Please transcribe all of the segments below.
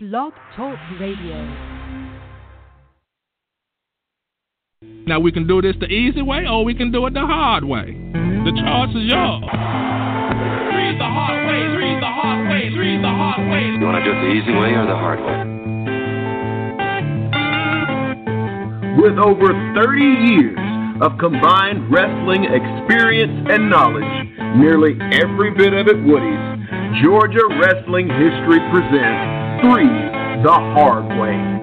Blog Talk Radio. Now we can do this the easy way or we can do it the hard way. The choice is yours. Read the hard way, read the hard way, read the hard way. You want to do it the easy way or the hard way? With over 30 years of combined wrestling experience and knowledge, nearly every bit of it Woody's, Georgia Wrestling History presents Three the Hard Way.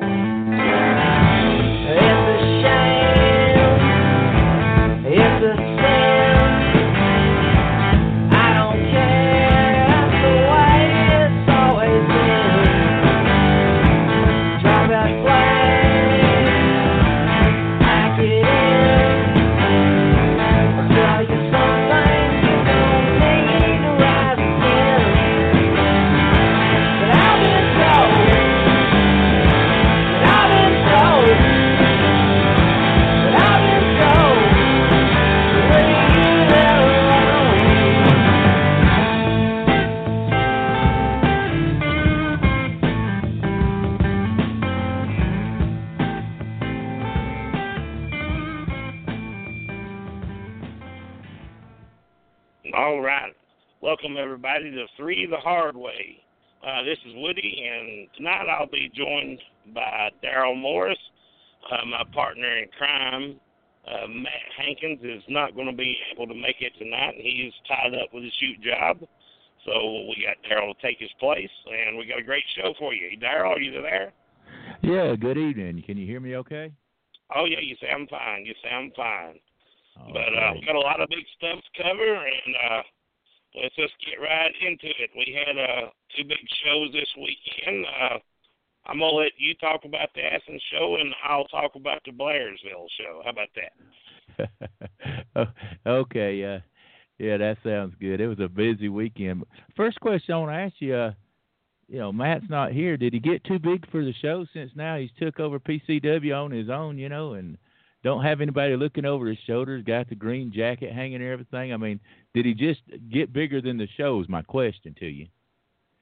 Three the Hard Way. Uh, this is Woody, and tonight I'll be joined by Daryl Morris, uh, my partner in crime. Uh, Matt Hankins is not going to be able to make it tonight. He's tied up with a shoot job. So we got Daryl to take his place, and we got a great show for you. Daryl, are you there? Yeah, good evening. Can you hear me okay? Oh, yeah, you sound fine. You sound fine. Oh, But uh, we got a lot of big stuff to cover, and uh, let's just get right into it. We had uh, two big shows this weekend. Uh, I'm gonna let you talk about the Athens show, and I'll talk about the Blairsville show. How about that? okay, uh, yeah, that sounds good. It was a busy weekend. First question I want to ask you, uh, you know, Matt's not here. Did he get too big for the show since now he's took over PCW on his own, you know, and don't have anybody looking over his shoulders, got the green jacket hanging and everything? I mean, did he just get bigger than the show is my question to you.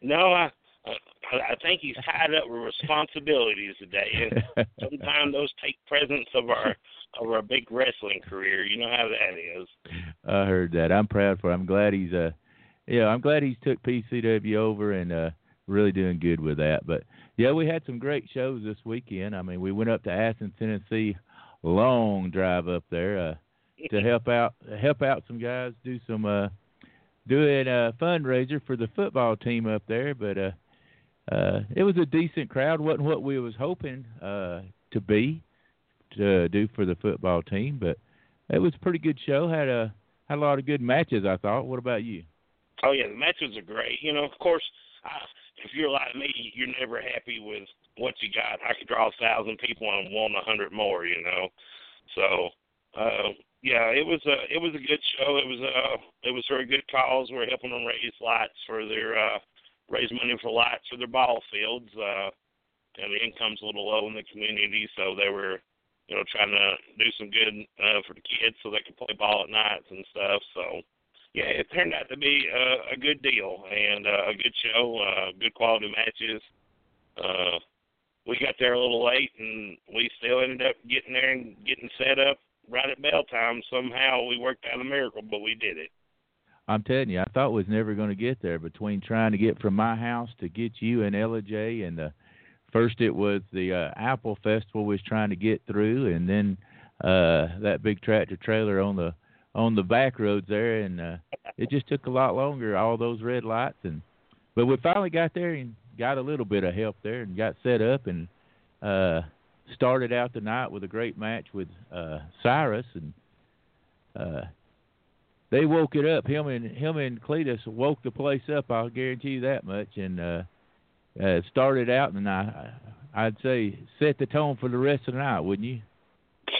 No, I I think he's tied up with responsibilities today, and sometimes those take precedence of our of our big wrestling career. You know how that is. I heard that. I'm proud for him. I'm glad he's uh yeah, I'm glad he's took PCW over and uh really doing good with that. But yeah, we had some great shows this weekend. I mean, we went up to Athens, Tennessee, long drive up there uh to help out help out some guys, do some uh doing a fundraiser for the football team up there, but uh uh it was a decent crowd, wasn't what we was hoping uh to be to do for the football team, but it was a pretty good show. Had a had a lot of good matches, I thought. What about you? Oh yeah, the matches are great. You know, of course, uh, if you're like me, you're never happy with what you got. I could draw a thousand people and want a hundred more. You know, so uh, yeah, it was a it was a good show. It was uh it was for a good cause. We're helping them raise lights for their uh, raise money for lights for their ball fields. Uh, and the income's a little low in the community, so they were you know trying to do some good uh, for the kids so they could play ball at nights and stuff. So yeah, it turned out to be uh, a good deal and uh, a good show, uh, good quality matches. Uh, we got there a little late, and we still ended up getting there and getting set up right at bell time. Somehow we worked out a miracle, but we did it. I'm telling you, I thought we was never going to get there. Between trying to get from my house to get you and Ella J, and the first it was the uh, Apple Festival we was trying to get through, and then uh that big tractor trailer on the on the back roads there, and uh it just took a lot longer. All those red lights, and but we finally got there and got a little bit of help there, and got set up and uh started out the night with a great match with uh Cyrus and uh they woke it up. Him and him and Cletus woke the place up. I'll guarantee you that much. And uh, uh started out, and I I'd say set the tone for the rest of the night, wouldn't you?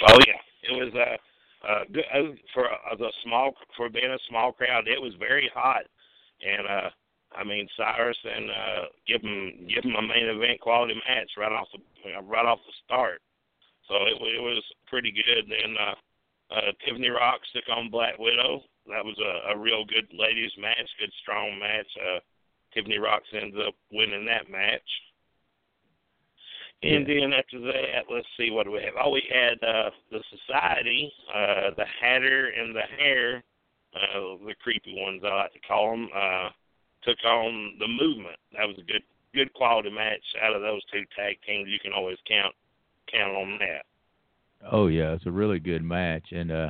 Oh yeah, it was uh, uh good uh, for uh, the small for being a small crowd. It was very hot, and uh I mean Cyrus and uh give him give him a main event quality match right off the right off the start. So it it was pretty good. Then uh, uh Tiffany Rock took on Black Widow. That was a, a real good ladies match, good strong match. Uh Tiffany Rocks ends up winning that match. And then after that, let's see what do we have. Oh, we had uh, the Society, uh, the Hatter and the Hare, uh, the creepy ones I like to call them, uh, took on the Movement. That was a good, good quality match out of those two tag teams. You can always count, count on that. Oh yeah, it's a really good match, and uh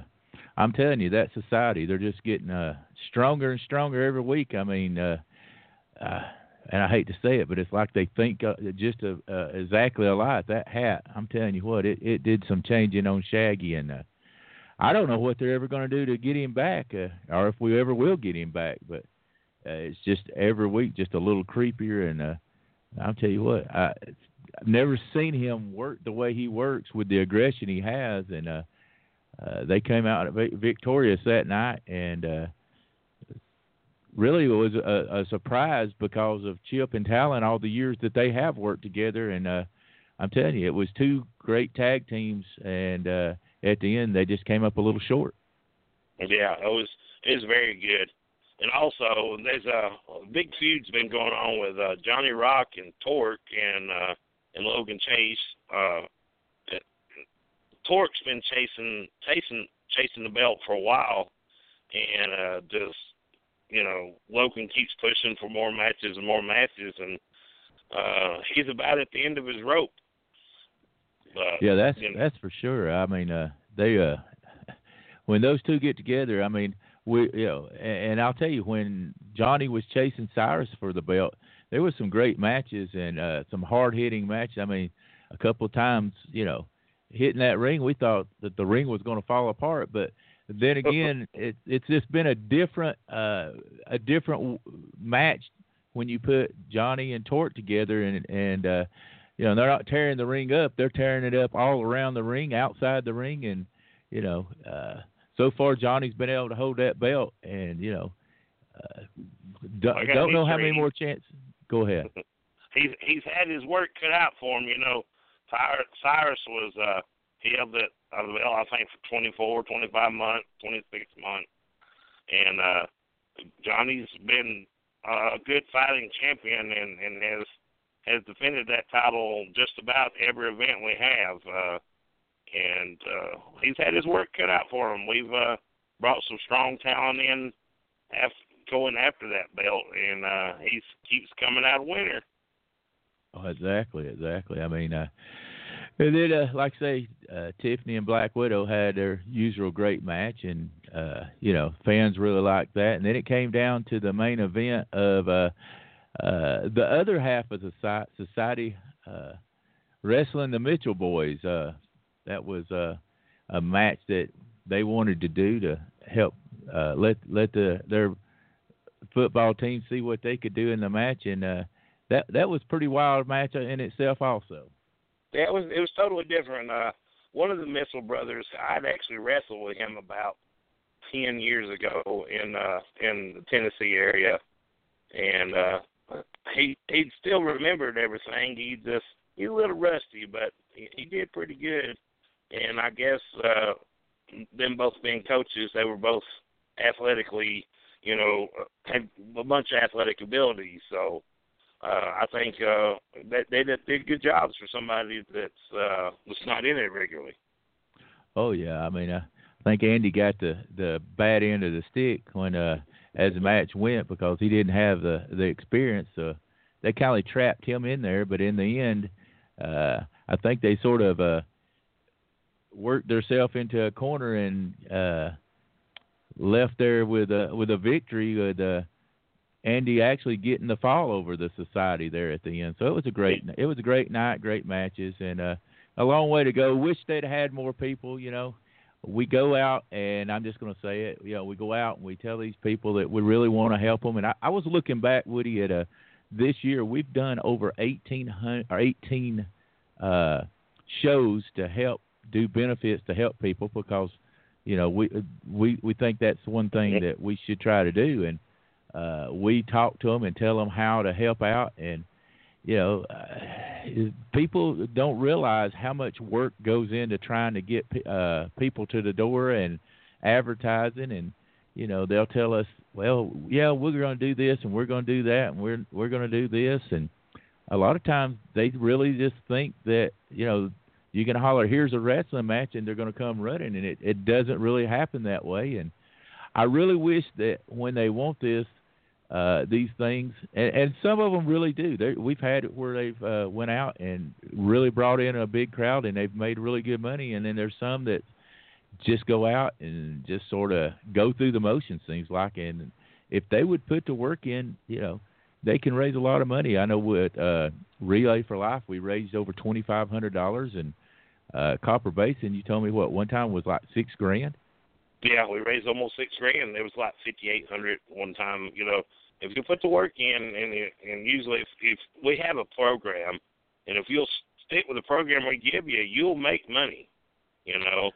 I'm telling you that society they're just getting uh stronger and stronger every week. I mean, uh, uh and I hate to say it, but it's like they think uh, just uh, uh, exactly alike. That hat, I'm telling you what, it it did some changing on Shaggy, and uh, I don't know what they're ever going to do to get him back, uh, or if we ever will get him back. But uh, it's just every week just a little creepier, and uh, I'll tell you what, I, I've never seen him work the way he works with the aggression he has, and uh, uh, they came out victorious that night, and uh, really it was a, a surprise because of Chip and Talon all the years that they have worked together, and uh, I'm telling you, it was two great tag teams, and uh, at the end they just came up a little short. Yeah, it was it was very good. And also, there's a, a big feud's been going on with uh, Johnny Rock and Torque and uh, and Logan Chase. Uh, Torque's been chasing chasing chasing the belt for a while, and uh, just you know Logan keeps pushing for more matches and more matches, and uh, he's about at the end of his rope. But, yeah, that's you know, that's for sure. I mean, uh, they uh, when those two get together, I mean, we you know, and, and I'll tell you when Johnny was chasing Cyrus for the belt, there was some great matches and uh, some hard hitting matches. I mean, a couple of times, you know, hitting that ring, we thought that the ring was going to fall apart. But then again, it, it's just been a different uh, a different match when you put Johnny and Torque together, and and uh, you know they're not tearing the ring up; they're tearing it up all around the ring, outside the ring, and you know. Uh, so far, Johnny's been able to hold that belt, and you know, uh, don't, don't know how many more chances. Go ahead. he's he's had his work cut out for him. You know, Cyrus, Cyrus was uh he held it uh, well I think for 24, 25 months, 26 months, and uh Johnny's been a good fighting champion and and has has defended that title just about every event we have. Uh, and uh, he's had his work cut out for him. We've uh, brought some strong talent in, after, going after that belt, and uh, he keeps coming out a winner. Oh, exactly, exactly. I mean, uh, and then, uh, like I say, uh, Tiffany and Black Widow had their usual great match, and uh, you know, fans really liked that. And then it came down to the main event of uh, uh, the other half of the society uh, wrestling the Mitchell boys. Uh, that was uh, a match that they wanted to do to help uh, let let the their football team see what they could do in the match, and uh, that that was pretty wild match in itself, also. Yeah, it was it was totally different. Uh, one of the Mitchell brothers, I'd actually wrestled with him about ten years ago in uh, in the Tennessee area, and uh, he he still remembered everything. He just he's a little rusty, but he, he did pretty good. And I guess uh, them both being coaches, they were both athletically, you know, had a bunch of athletic abilities. So uh, I think uh, that they did, good jobs for somebody that's uh, was not in it regularly. Oh yeah, I mean, I think Andy got the the bad end of the stick when uh, as the match went because he didn't have the the experience. Uh, they kind of trapped him in there, but in the end, uh, I think they sort of uh, worked themselves into a corner and uh, left there with a with a victory with uh, Andy actually getting the fall over the society there at the end. So it was a great it was a great night, great matches, and uh, a long way to go. Wish they'd had more people. You know, we go out and I'm just going to say it. You know, we go out and we tell these people that we really want to help them. And I, I was looking back, Woody, at a uh, this year we've done over eighteen hundred or eighteen uh, shows to help do benefits to help people because you know we we we think that's one thing that we should try to do. And uh we talk to them and tell them how to help out. And you know uh, people don't realize how much work goes into trying to get uh people to the door and advertising. And you know they'll tell us well yeah we're going to do this and we're going to do that and we're we're going to do this. And a lot of times they really just think that you know you can holler here's a wrestling match and they're going to come running and it it doesn't really happen that way and I really wish that when they want this uh these things and, and some of them really do. They we've had it where they've uh went out and really brought in a big crowd and they've made really good money and then there's some that just go out and just sort of go through the motions seems like and if they would put the work in you know they can raise a lot of money. I know with uh relay for life we raised over twenty five hundred dollars and uh copper basin you told me what one time was like six grand Yeah, we raised almost six grand. It was like fifty eight hundred one time. You know, if you put the work in, and and usually if, if we have a program, and if you'll stick with the program we give you, you'll make money. You know,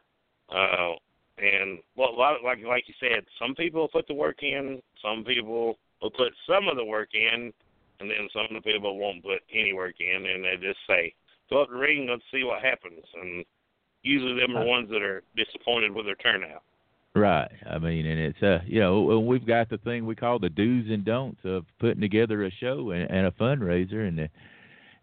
uh, and well, a lot of, like like you said, some people put the work in, some people will put some of the work in, and then some of the people won't put any work in, and they just say, "Go up the ring, let's see what happens." And usually, them are ones that are disappointed with their turnout. Right. I mean, and it's uh, you know, we've got the thing we call the do's and don'ts of putting together a show and, and a fundraiser, and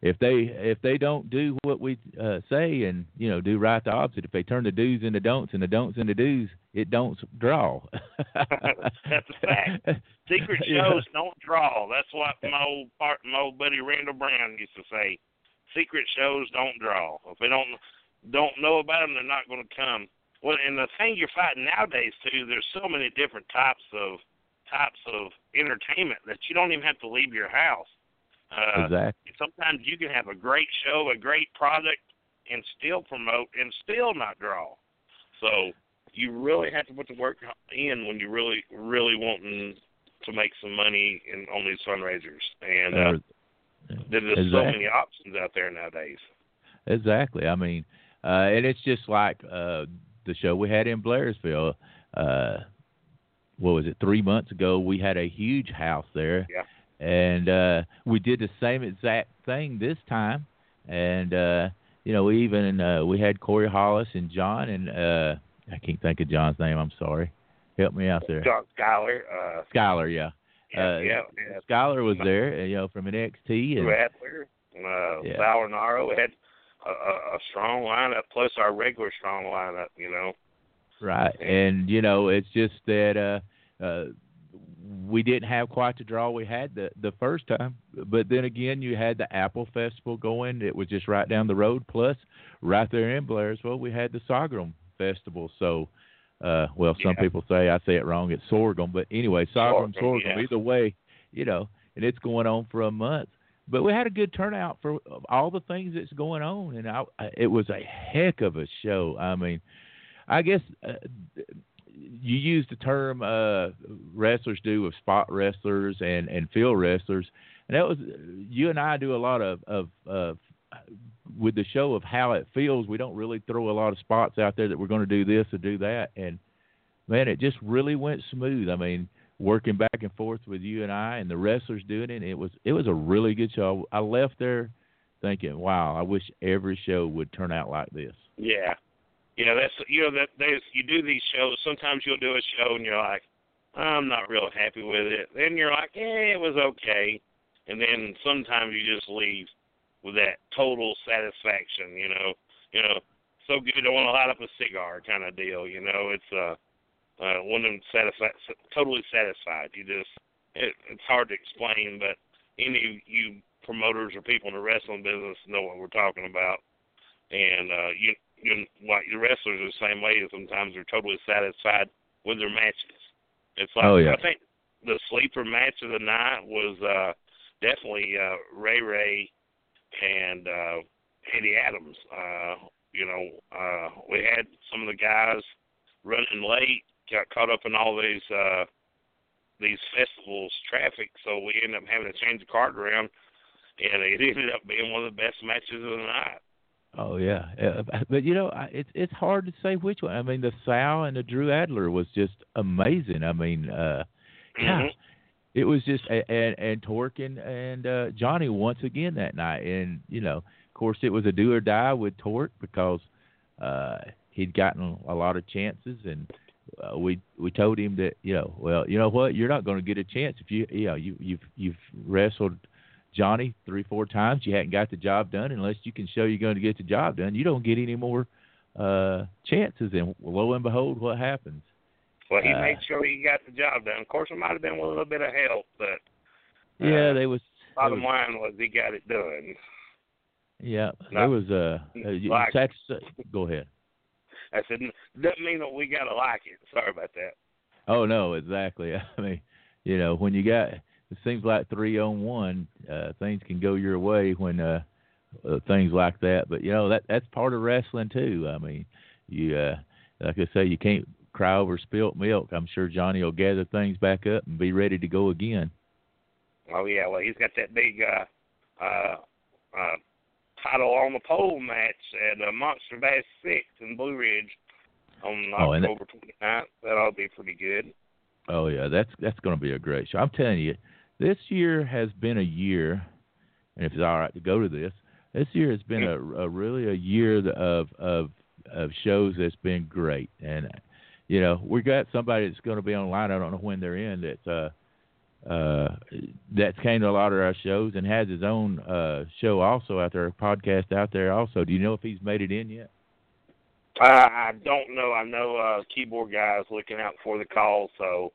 if they if they don't do what we uh, say and you know do right the opposite, if they turn the do's into don'ts and the don'ts into do's, it don't draw. That's a fact. Secret Yeah. shows don't draw. That's what my old part, my old buddy Randall Brown used to say. Secret shows don't draw. If they don't don't know about them, they're not going to come. Well, and the thing you're fighting nowadays too, there's so many different types of types of entertainment that you don't even have to leave your house. Uh, exactly. Sometimes you can have a great show, a great product, and still promote and still not draw. So you really have to put the work in when you really, really wanting to make some money in on these fundraisers. And uh, there's just so many options out there nowadays. Exactly. I mean, uh, and it's just like uh, the show we had in Blairsville. Uh, what was it? Three months ago, we had a huge house there, Yeah. and uh, we did the same exact thing this time. And uh, you know, we even uh, we had Corey Hollis and John, and uh, I can't think of John's name. I'm sorry. Help me out there. John Skyler, uh, Skyler, yeah. Yeah, Uh, yeah, yeah. Skyler was there, uh, you know, from NXT, and Adler, uh, Yeah. Sal Rinauro. We had a, a, strong lineup, plus our regular strong lineup. You know. Right. And you know, it's just that uh uh we didn't have quite the draw we had the the first time. But then again you had the Apple Festival going. It was just right down the road. Plus right there in Blairsville we had the Sorghum Festival. So uh well some Yeah. people say I say it wrong, it's sorghum. But anyway, sorghum, Sorghum, sorghum, yeah. either way, you know, and it's going on for a month. But we had a good turnout for all the things that's going on, and I, it was a heck of a show. I mean, I guess uh, you use the term uh, wrestlers do with spot wrestlers and and field wrestlers, and that was you and I do a lot of of uh, with the show of how it feels. We don't really throw a lot of spots out there that we're going to do this or do that, and man, it just really went smooth. I mean, working back and forth with you and I and the wrestlers doing it, it was it was a really good show. I left there thinking, wow, I wish every show would turn out like this. Yeah, yeah. That's you know that there's you do these shows. Sometimes you'll do a show and you're like, I'm not real happy with it. Then you're like, yeah, it was okay. And then sometimes you just leave with that total satisfaction. You know, you know, so good I want to light up a cigar kind of deal. You know, it's uh, uh one of them satisfied, totally satisfied. You just it, it's hard to explain, but any of you promoters or people in the wrestling business know what we're talking about and uh you you like the wrestlers are the same way sometimes they're totally satisfied with their matches it's like Oh, yeah. i think the sleeper match of the night was uh definitely uh ray ray and uh eddie adams uh you know uh we had some of the guys running late got caught up in all these uh these festivals traffic so we ended up having to change the card around and it ended up being one of the best matches of the night Oh yeah, but you know, it's it's hard to say which one. I mean, the Sal and the Drew Adler was just amazing. I mean, uh, Mhm. gosh, it was just and and Torque and and uh, Johnny once again that night, and you know, of course, it was a do or die with Torque because uh, he'd gotten a lot of chances, and uh, we we told him that you know, well, you know what, you're not going to get a chance if you you know you you've you've wrestled Johnny three, four times. You hadn't got the job done unless you can show you're going to get the job done. You don't get any more uh chances. And lo and behold, what happens? Well, he Uh, made sure he got the job done. Of course, it might have been with a little bit of help, but Yeah, Uh, they was. they bottom was- line was he got it done. Yeah, No. there was uh, uh Like- to say, go ahead. I said, doesn't mean that we got to like it. Sorry about that. Oh no, exactly. I mean, you know, when you got it seems like three on one, uh things can go your way when uh, uh things like that. But you know, that that's part of wrestling too. I mean, you uh like I say, you can't cry over spilt milk. I'm sure Johnny will gather things back up and be ready to go again. Oh yeah, well he's got that big uh uh uh title on the pole match at uh, Monster Bash Six in Blue Ridge on Oh, October 29th. That'll be pretty good. Oh yeah, that's that's going to be a great show. I'm telling you, this year has been a year, and if it's all right to go to this, this year has been a, a really a year of of of shows that's been great. And you know, we got somebody that's going to be online. I don't know when they're in. That's uh uh that came to a lot of our shows and has his own uh show also out there, a podcast out there also. Do you know if he's made it in yet? Uh, I don't know. I know uh keyboard guy is looking out for the call, so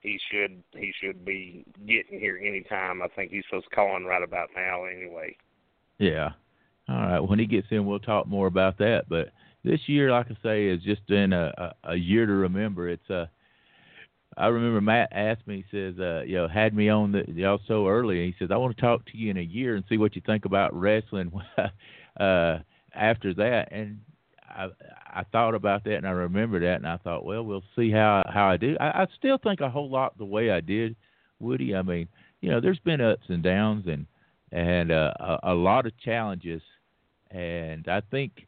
he should he should be getting here anytime. I think he's supposed to call in right about now anyway. Yeah. All right. When he gets in, we'll talk more about that. But this year, like I say, has just been a, a, a year to remember. It's uh, I remember Matt asked me, he says, uh, you know, had me on the y'all so early, and he says, I want to talk to you in a year and see what you think about wrestling. uh, after that, and I I thought about that and I remember that, and I thought, well, we'll see how how I do. I, I still think a whole lot the way I did, Woody. I mean, you know, there's been ups and downs and and uh, a, a lot of challenges, and I think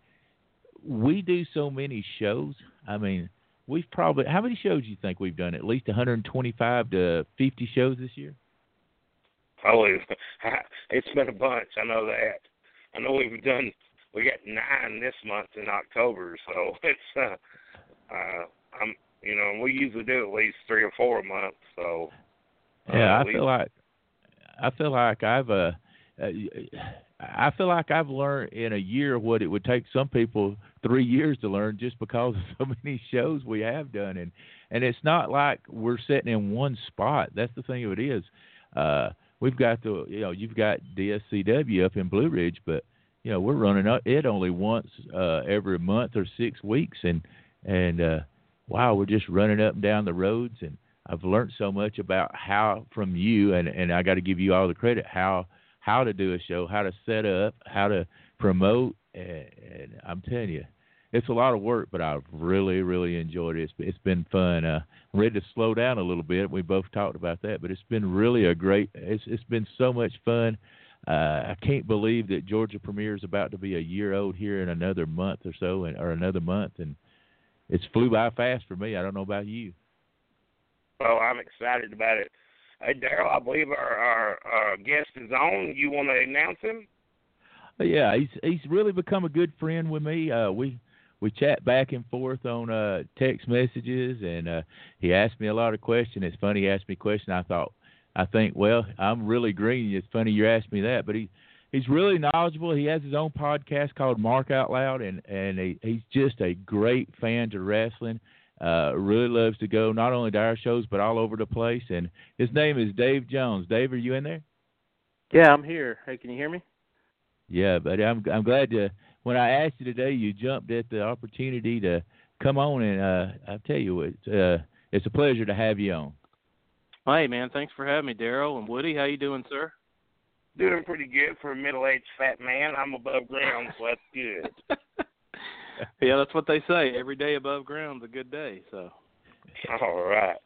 we do so many shows. I mean, we've probably how many shows do you think we've done? At least 125 to 50 shows this year. Probably it's been a bunch. I know that. I know we've done. We got nine this month in October, so it's uh, uh, I'm you know we usually do at least three or four a month. So Yeah, uh, I we- feel like I feel like I've uh, uh I feel like I've learned in a year what it would take some people three years to learn just because of so many shows we have done and and it's not like we're sitting in one spot. That's the thing of it is. Uh we've got the you know, you've got DSCW up in Blue Ridge, but you know, we're running it only once uh every month or six weeks and and uh wow, we're just running up and down the roads and I've learned so much about how from you and and I got to give you all the credit how how to do a show, how to set up, how to promote and, I'm telling you it's a lot of work, but I've really, really enjoyed it. It's, it's been fun. Uh, I'm ready to slow down a little bit. We both talked about that, but it's been really a great. It's it's been so much fun. Uh, I can't believe that Georgia Premier is about to be a year old here in another month or so, and or another month, and it's flew by fast for me. I don't know about you. Well, I'm excited about it. Hey, Daryl, I believe our, our our guest is on. You want to announce him? Yeah, he's he's really become a good friend with me. Uh, we we chat back and forth on uh, text messages, and uh, he asked me a lot of questions. It's funny he asked me a question. I thought, I think, well, I'm really green. It's funny you asked me that, but he he's really knowledgeable. He has his own podcast called Mark Out Loud, and and he, he's just a great fan to wrestling. Uh, really loves to go not only to our shows but all over the place. And his name is Dave Jones. Dave, are you in there? Yeah, I'm here. Hey, can you hear me? Yeah, but I'm I'm glad to. When I asked you today, you jumped at the opportunity to come on, and uh, I tell you, it's uh, it's a pleasure to have you on. Hey, man, thanks for having me, Daryl and Woody. How you doing, sir? Doing pretty good for a middle-aged fat man. I'm above ground, so that's good. yeah, that's what they say. Every day above ground's a good day. So. All right.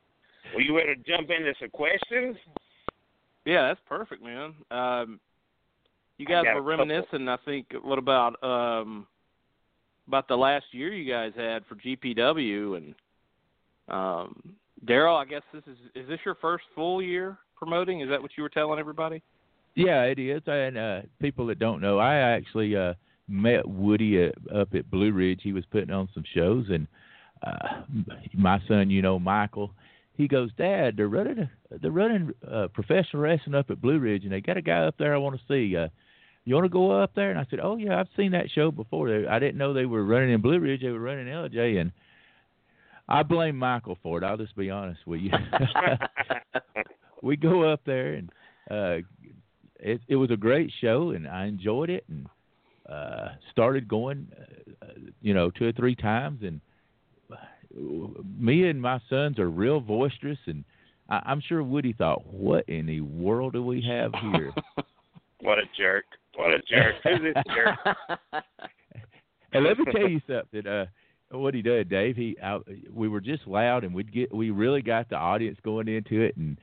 Well, you ready to jump into some questions? Yeah, that's perfect, man. Um, you guys were a couple. reminiscing, I think, what about um about the last year you guys had for GPW and um Daryl, I guess this is is this your first full year promoting? Is that what you were telling everybody? Yeah, it is. And uh, people that don't know, I actually uh, met Woody at, up at Blue Ridge. He was putting on some shows, and uh, my son, you know, Michael, he goes, Dad, they're running they're running uh, professional wrestling up at Blue Ridge, and they got a guy up there I want to see. Uh, you want to go up there? And I said, Oh yeah, I've seen that show before. I didn't know they were running in Blue Ridge. They were running LJ, and I blame Michael for it. I'll just be honest with you. we go up there, and uh, it, it was a great show, and I enjoyed it, and uh, started going, uh, you know, two or three times, and me and my sons are real boisterous, and I, I'm sure Woody thought, "What in the world do we have here?" what a jerk! What a jerk! Who's this jerk? and let me tell you something. Uh, what he did, Dave. He, I, we were just loud, and we'd get, we really got the audience going into it, and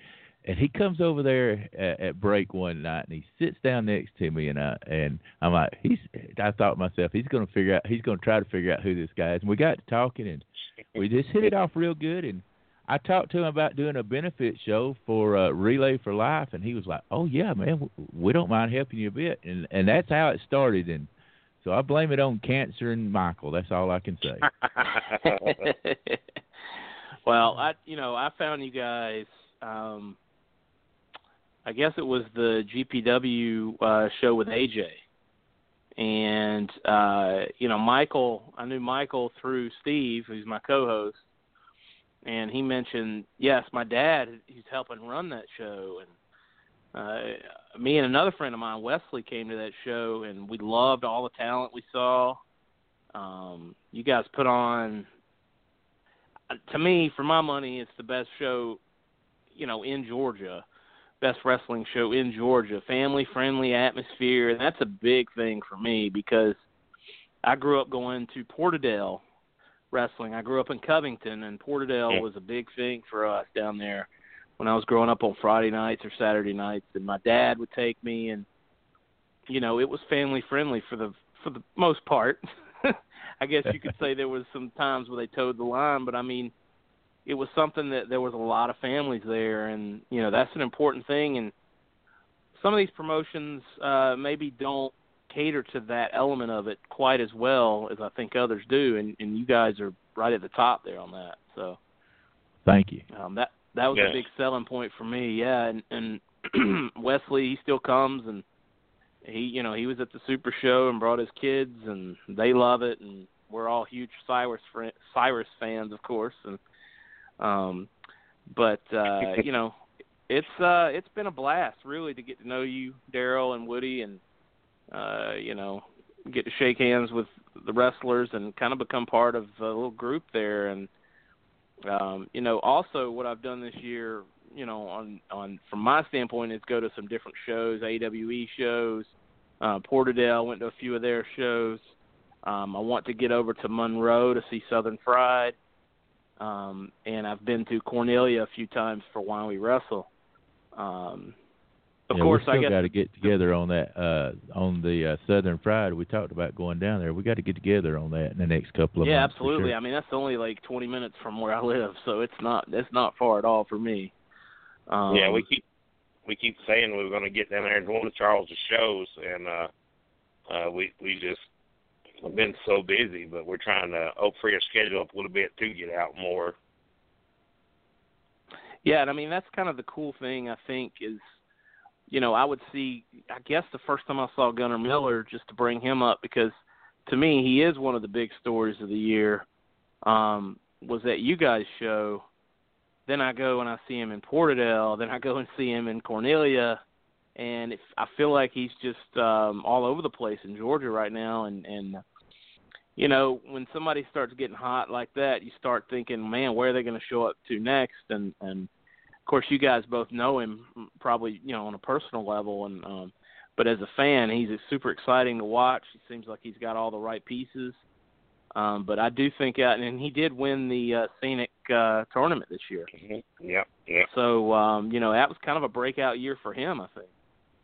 and he comes over there at, at break one night and he sits down next to me and I and I'm like he's I thought to myself he's going to figure out he's to try to figure out who this guy is. And we got to talking and we just hit it off real good. And I talked to him about doing a benefit show for uh, Relay for Life and he was like oh yeah man we don't mind helping you a bit. And and that's how it started. And so I blame it on cancer and Michael. That's all I can say. Well I you know I found you guys um I guess it was the GPW uh, show with AJ, and uh, you know Michael. I knew Michael through Steve, who's my co-host, and he mentioned yes, my dad. He's helping run that show, and uh, me and another friend of mine, Wesley, came to that show, and we loved all the talent we saw. Um, you guys put on. To me, for my money, it's the best show, you know, in Georgia best wrestling show in Georgia, family friendly atmosphere, and that's a big thing for me because I grew up going to Porterdale wrestling. I grew up in Covington, and Porterdale was a big thing for us down there when I was growing up on Friday nights or Saturday nights. And my dad would take me, and you know it was family friendly for the for the most part. I guess you could say there was some times where they towed the line, but I mean it was something that there was a lot of families there, and you know that's an important thing. And some of these promotions uh, maybe don't cater to that element of it quite as well as I think others do, and, and you guys are right at the top there on that. So, thank you. Um, that that was Yeah. a big selling point for me. Yeah, and and Wesley he still comes and he you know he was at the Super Show and brought his kids and they love it and we're all huge Cyrus Cyrus fans of course and um but uh you know it's uh it's been a blast really to get to know you Daryl and Woody and uh you know get to shake hands with the wrestlers and kind of become part of a little group there. And um you know also what I've done this year you know on on from my standpoint is go to some different shows AWE shows uh Porterdale went to a few of their shows. Um I want to get over to Monroe to see Southern Fried um and I've been to Cornelia a few times for Why We Wrestle um of yeah, course we still I guess got to get together on that uh on the uh, Southern Fried. We talked about going down there. We got to get together on that in the next couple of yeah months. for absolutely sure. I mean that's only like 20 minutes from where I live so it's not it's not far at all for me um yeah, we keep we keep saying we were going to get down there and go to Charles' shows, and uh, uh, we we just have been so busy. But we're trying to free our schedule up a little bit to get out more. Yeah, and I mean that's kind of the cool thing I think is you know, I would see I guess the first time I saw Gunner Miller just to bring him up because to me he is one of the big stories of the year. Um was that you guys show. Then I go and I see him in Porterdale, then I go and see him in Cornelia and if, I feel like he's just um all over the place in Georgia right now and and you know, when somebody starts getting hot like that, you start thinking, man, where are they going to show up to next? And and of course, you guys both know him probably, you know, on a personal level. And um, but as a fan, he's super exciting to watch. He seems like he's got all the right pieces. Um, but I do think, uh, and he did win the uh, scenic uh, tournament this year. Mm-hmm. Yep, yep. So um, you know, that was kind of a breakout year for him, I think.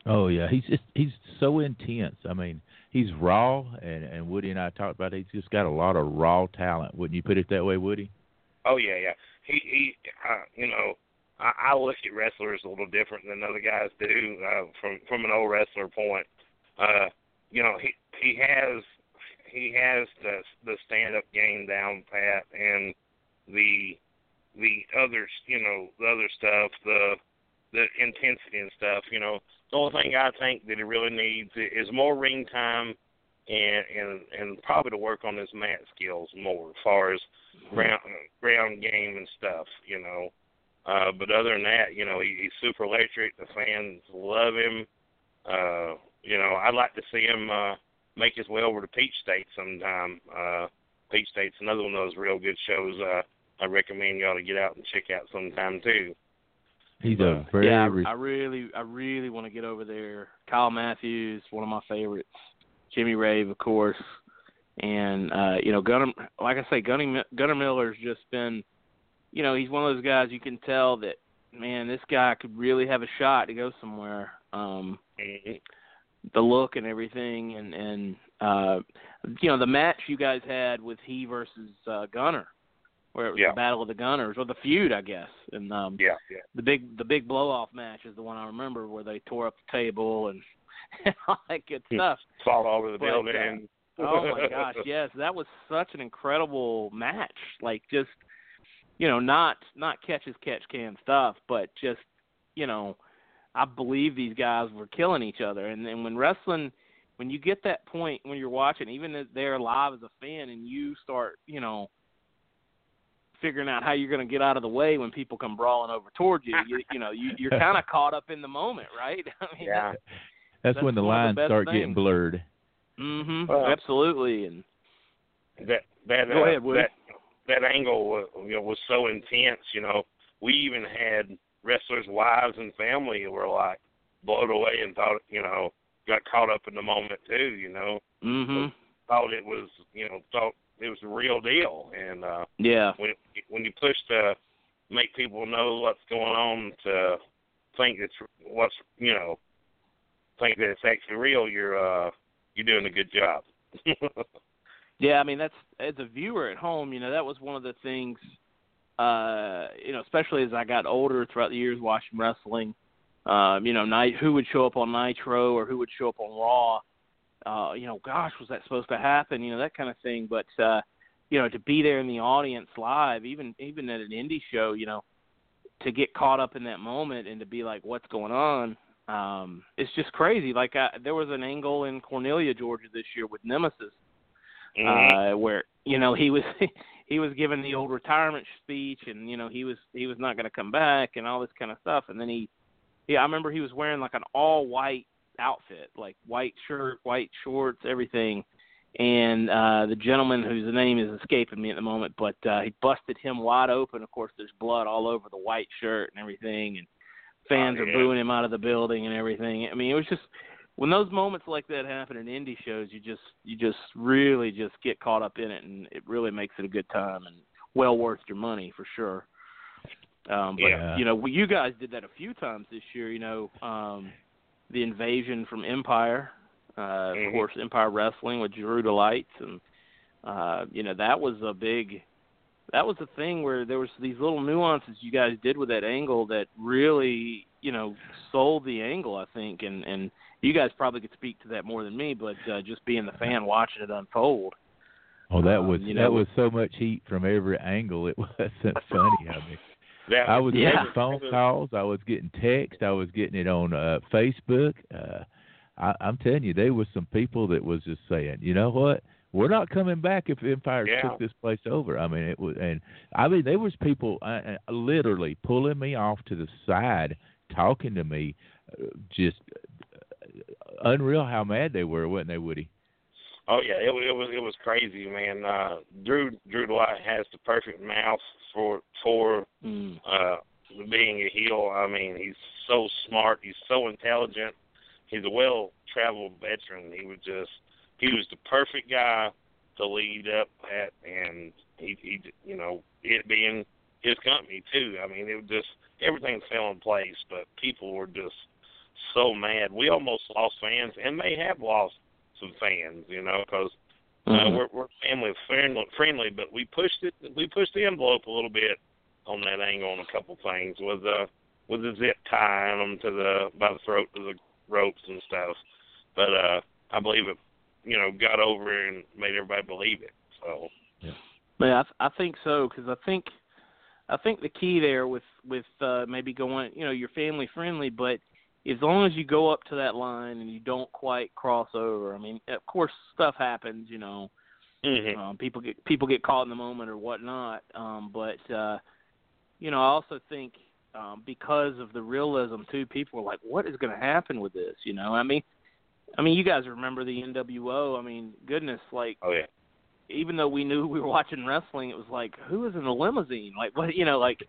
Oh yeah, he's just he's so intense. I mean, he's raw, and and Woody and I talked about it. He's just got a lot of raw talent. Wouldn't you put it that way, Woody? Oh yeah, yeah. He he, uh, you know, I, I look at wrestlers a little different than other guys do uh, from from an old wrestler point. Uh, you know, he he has he has the the stand up game down pat and the the other you know the other stuff, the the intensity and stuff. You know, the only thing I think that he really needs is more ring time and and and probably to work on his mat skills more as far as ground ground game and stuff. You know. Uh, but other than that, you know, he, he's super electric. The fans love him. Uh, you know, I'd like to see him uh, make his way over to Peach State sometime. Uh, Peach State's another one of those real good shows. Uh, I recommend y'all to get out and check out sometime too. He's a very yeah, res- I really, I really want to get over there. Kyle Matthews, one of my favorites. Jimmy Rave, of course, and uh, you know Gunner. Like I say, Gunner, Gunner Miller's just been, you know, he's one of those guys you can tell that man, this guy could really have a shot to go somewhere. Um, the look and everything, and and uh, you know the match you guys had with he versus uh, Gunner, where it was Yeah. the battle of the Gunners or the feud, I guess, and um, Yeah, yeah. the big the big blow off match is the one I remember where they tore up the table and, and all that good stuff. Fall all over the But, uh, building. oh my gosh, yes, that was such an incredible match. Like just you know, not not catch as catch can stuff, but just you know, I believe these guys were killing each other. And then when wrestling, when you get that point when you're watching, even if they're live as a fan, and you start, you know, figuring out how you're going to get out of the way when people come brawling over towards you, you, you know, you, you're kind of caught up in the moment, right? I mean, Yeah. that's, that's when the lines the best start getting things. blurred. hmm Well, absolutely. And that that Go uh, ahead, Woody. that that angle was, you know was so intense. You know, we even had wrestlers' wives and family who were like blown away and thought you know got caught up in the moment too. You know, Mm hmm thought it was you know thought it was the real deal. And uh, yeah, when when you push to make people know what's going on to think it's what's you know think that it's actually real, you're uh you're doing a good job. Yeah, I mean that's as a viewer at home, you know, that was one of the things uh, you know, especially as I got older throughout the years watching wrestling, um, you know, night who would show up on Nitro or who would show up on Raw. Uh, you know, gosh, was that supposed to happen? You know, that kind of thing. But uh, you know, to be there in the audience live, even even at an indie show, you know, to get caught up in that moment and to be like, what's going on? Um, it's just crazy. Like I, there was an angle in Cornelia, Georgia this year with Nemesis Mhm. uh where you know he was he was giving the old retirement speech and you know he was he was not going to come back and all this kind of stuff and then he yeah I remember he was wearing like an all white outfit like white shirt white shorts everything and uh the gentleman whose name is escaping me at the moment but uh he busted him wide open of course there's blood all over the white shirt and everything and fans Oh, are booing him out of the building and everything i mean it was just when those moments like that happen in indie shows, you just you just really just get caught up in it, and it really makes it a good time and well worth your money for sure. Um, but Yeah. you know, you guys did that a few times this year. You know, um, the invasion from Empire, uh, of Mhm. course, Empire Wrestling with Drew Delights, and uh, you know that was a big. That was the thing where there was these little nuances you guys did with that angle that really, you know, sold the angle. I think, and and you guys probably could speak to that more than me, but uh, just being the fan watching it unfold. Oh, that Um, was you that know- was so much heat from every angle. It wasn't funny. I mean, That I was Yeah. getting phone calls. I was getting text. I was getting it on uh, Facebook. Uh, I, I'm telling you, there was some people that was just saying, you know what? We're not coming back if Empire Yeah. took this place over. I mean, it was, and I mean, there was people uh, uh, literally pulling me off to the side, talking to me, uh, just uh, unreal how mad they were, wasn't they, Woody? Oh yeah, it, it was it was crazy, man. Uh, Drew Drew Dwight has the perfect mouth for for Mm. uh, being a heel. I mean, he's so smart. He's so intelligent. He's a well-traveled veteran. He was just he was the perfect guy to lead up at, and he he you know it being his company too. I mean, it was just everything fell in place, but people were just so mad. We almost lost fans, and they have lost some fans, you know, because uh, Mhm. we're we're family friendly, friendly, but we pushed it. We pushed the envelope a little bit on that angle on a couple things with uh with the zip tying them to the by the throat to the ropes and stuff. But uh I believe it, you know, got over and made everybody believe it. So Yeah, I, th- I think so because I think I think the key there with with uh, maybe going, you know, you're family friendly, but as long as you go up to that line and you don't quite cross over. I mean, of course, stuff happens. You know, Mm-hmm. um, people get people get caught in the moment or whatnot. Um, but uh, you know, I also think um, because of the realism too, people are like, "What is going to happen with this?" You know, I mean, I mean, you guys remember the NWO? I mean, goodness, like Oh yeah. even though we knew we were watching wrestling, it was like, who is in the limousine? Like, what? You know, like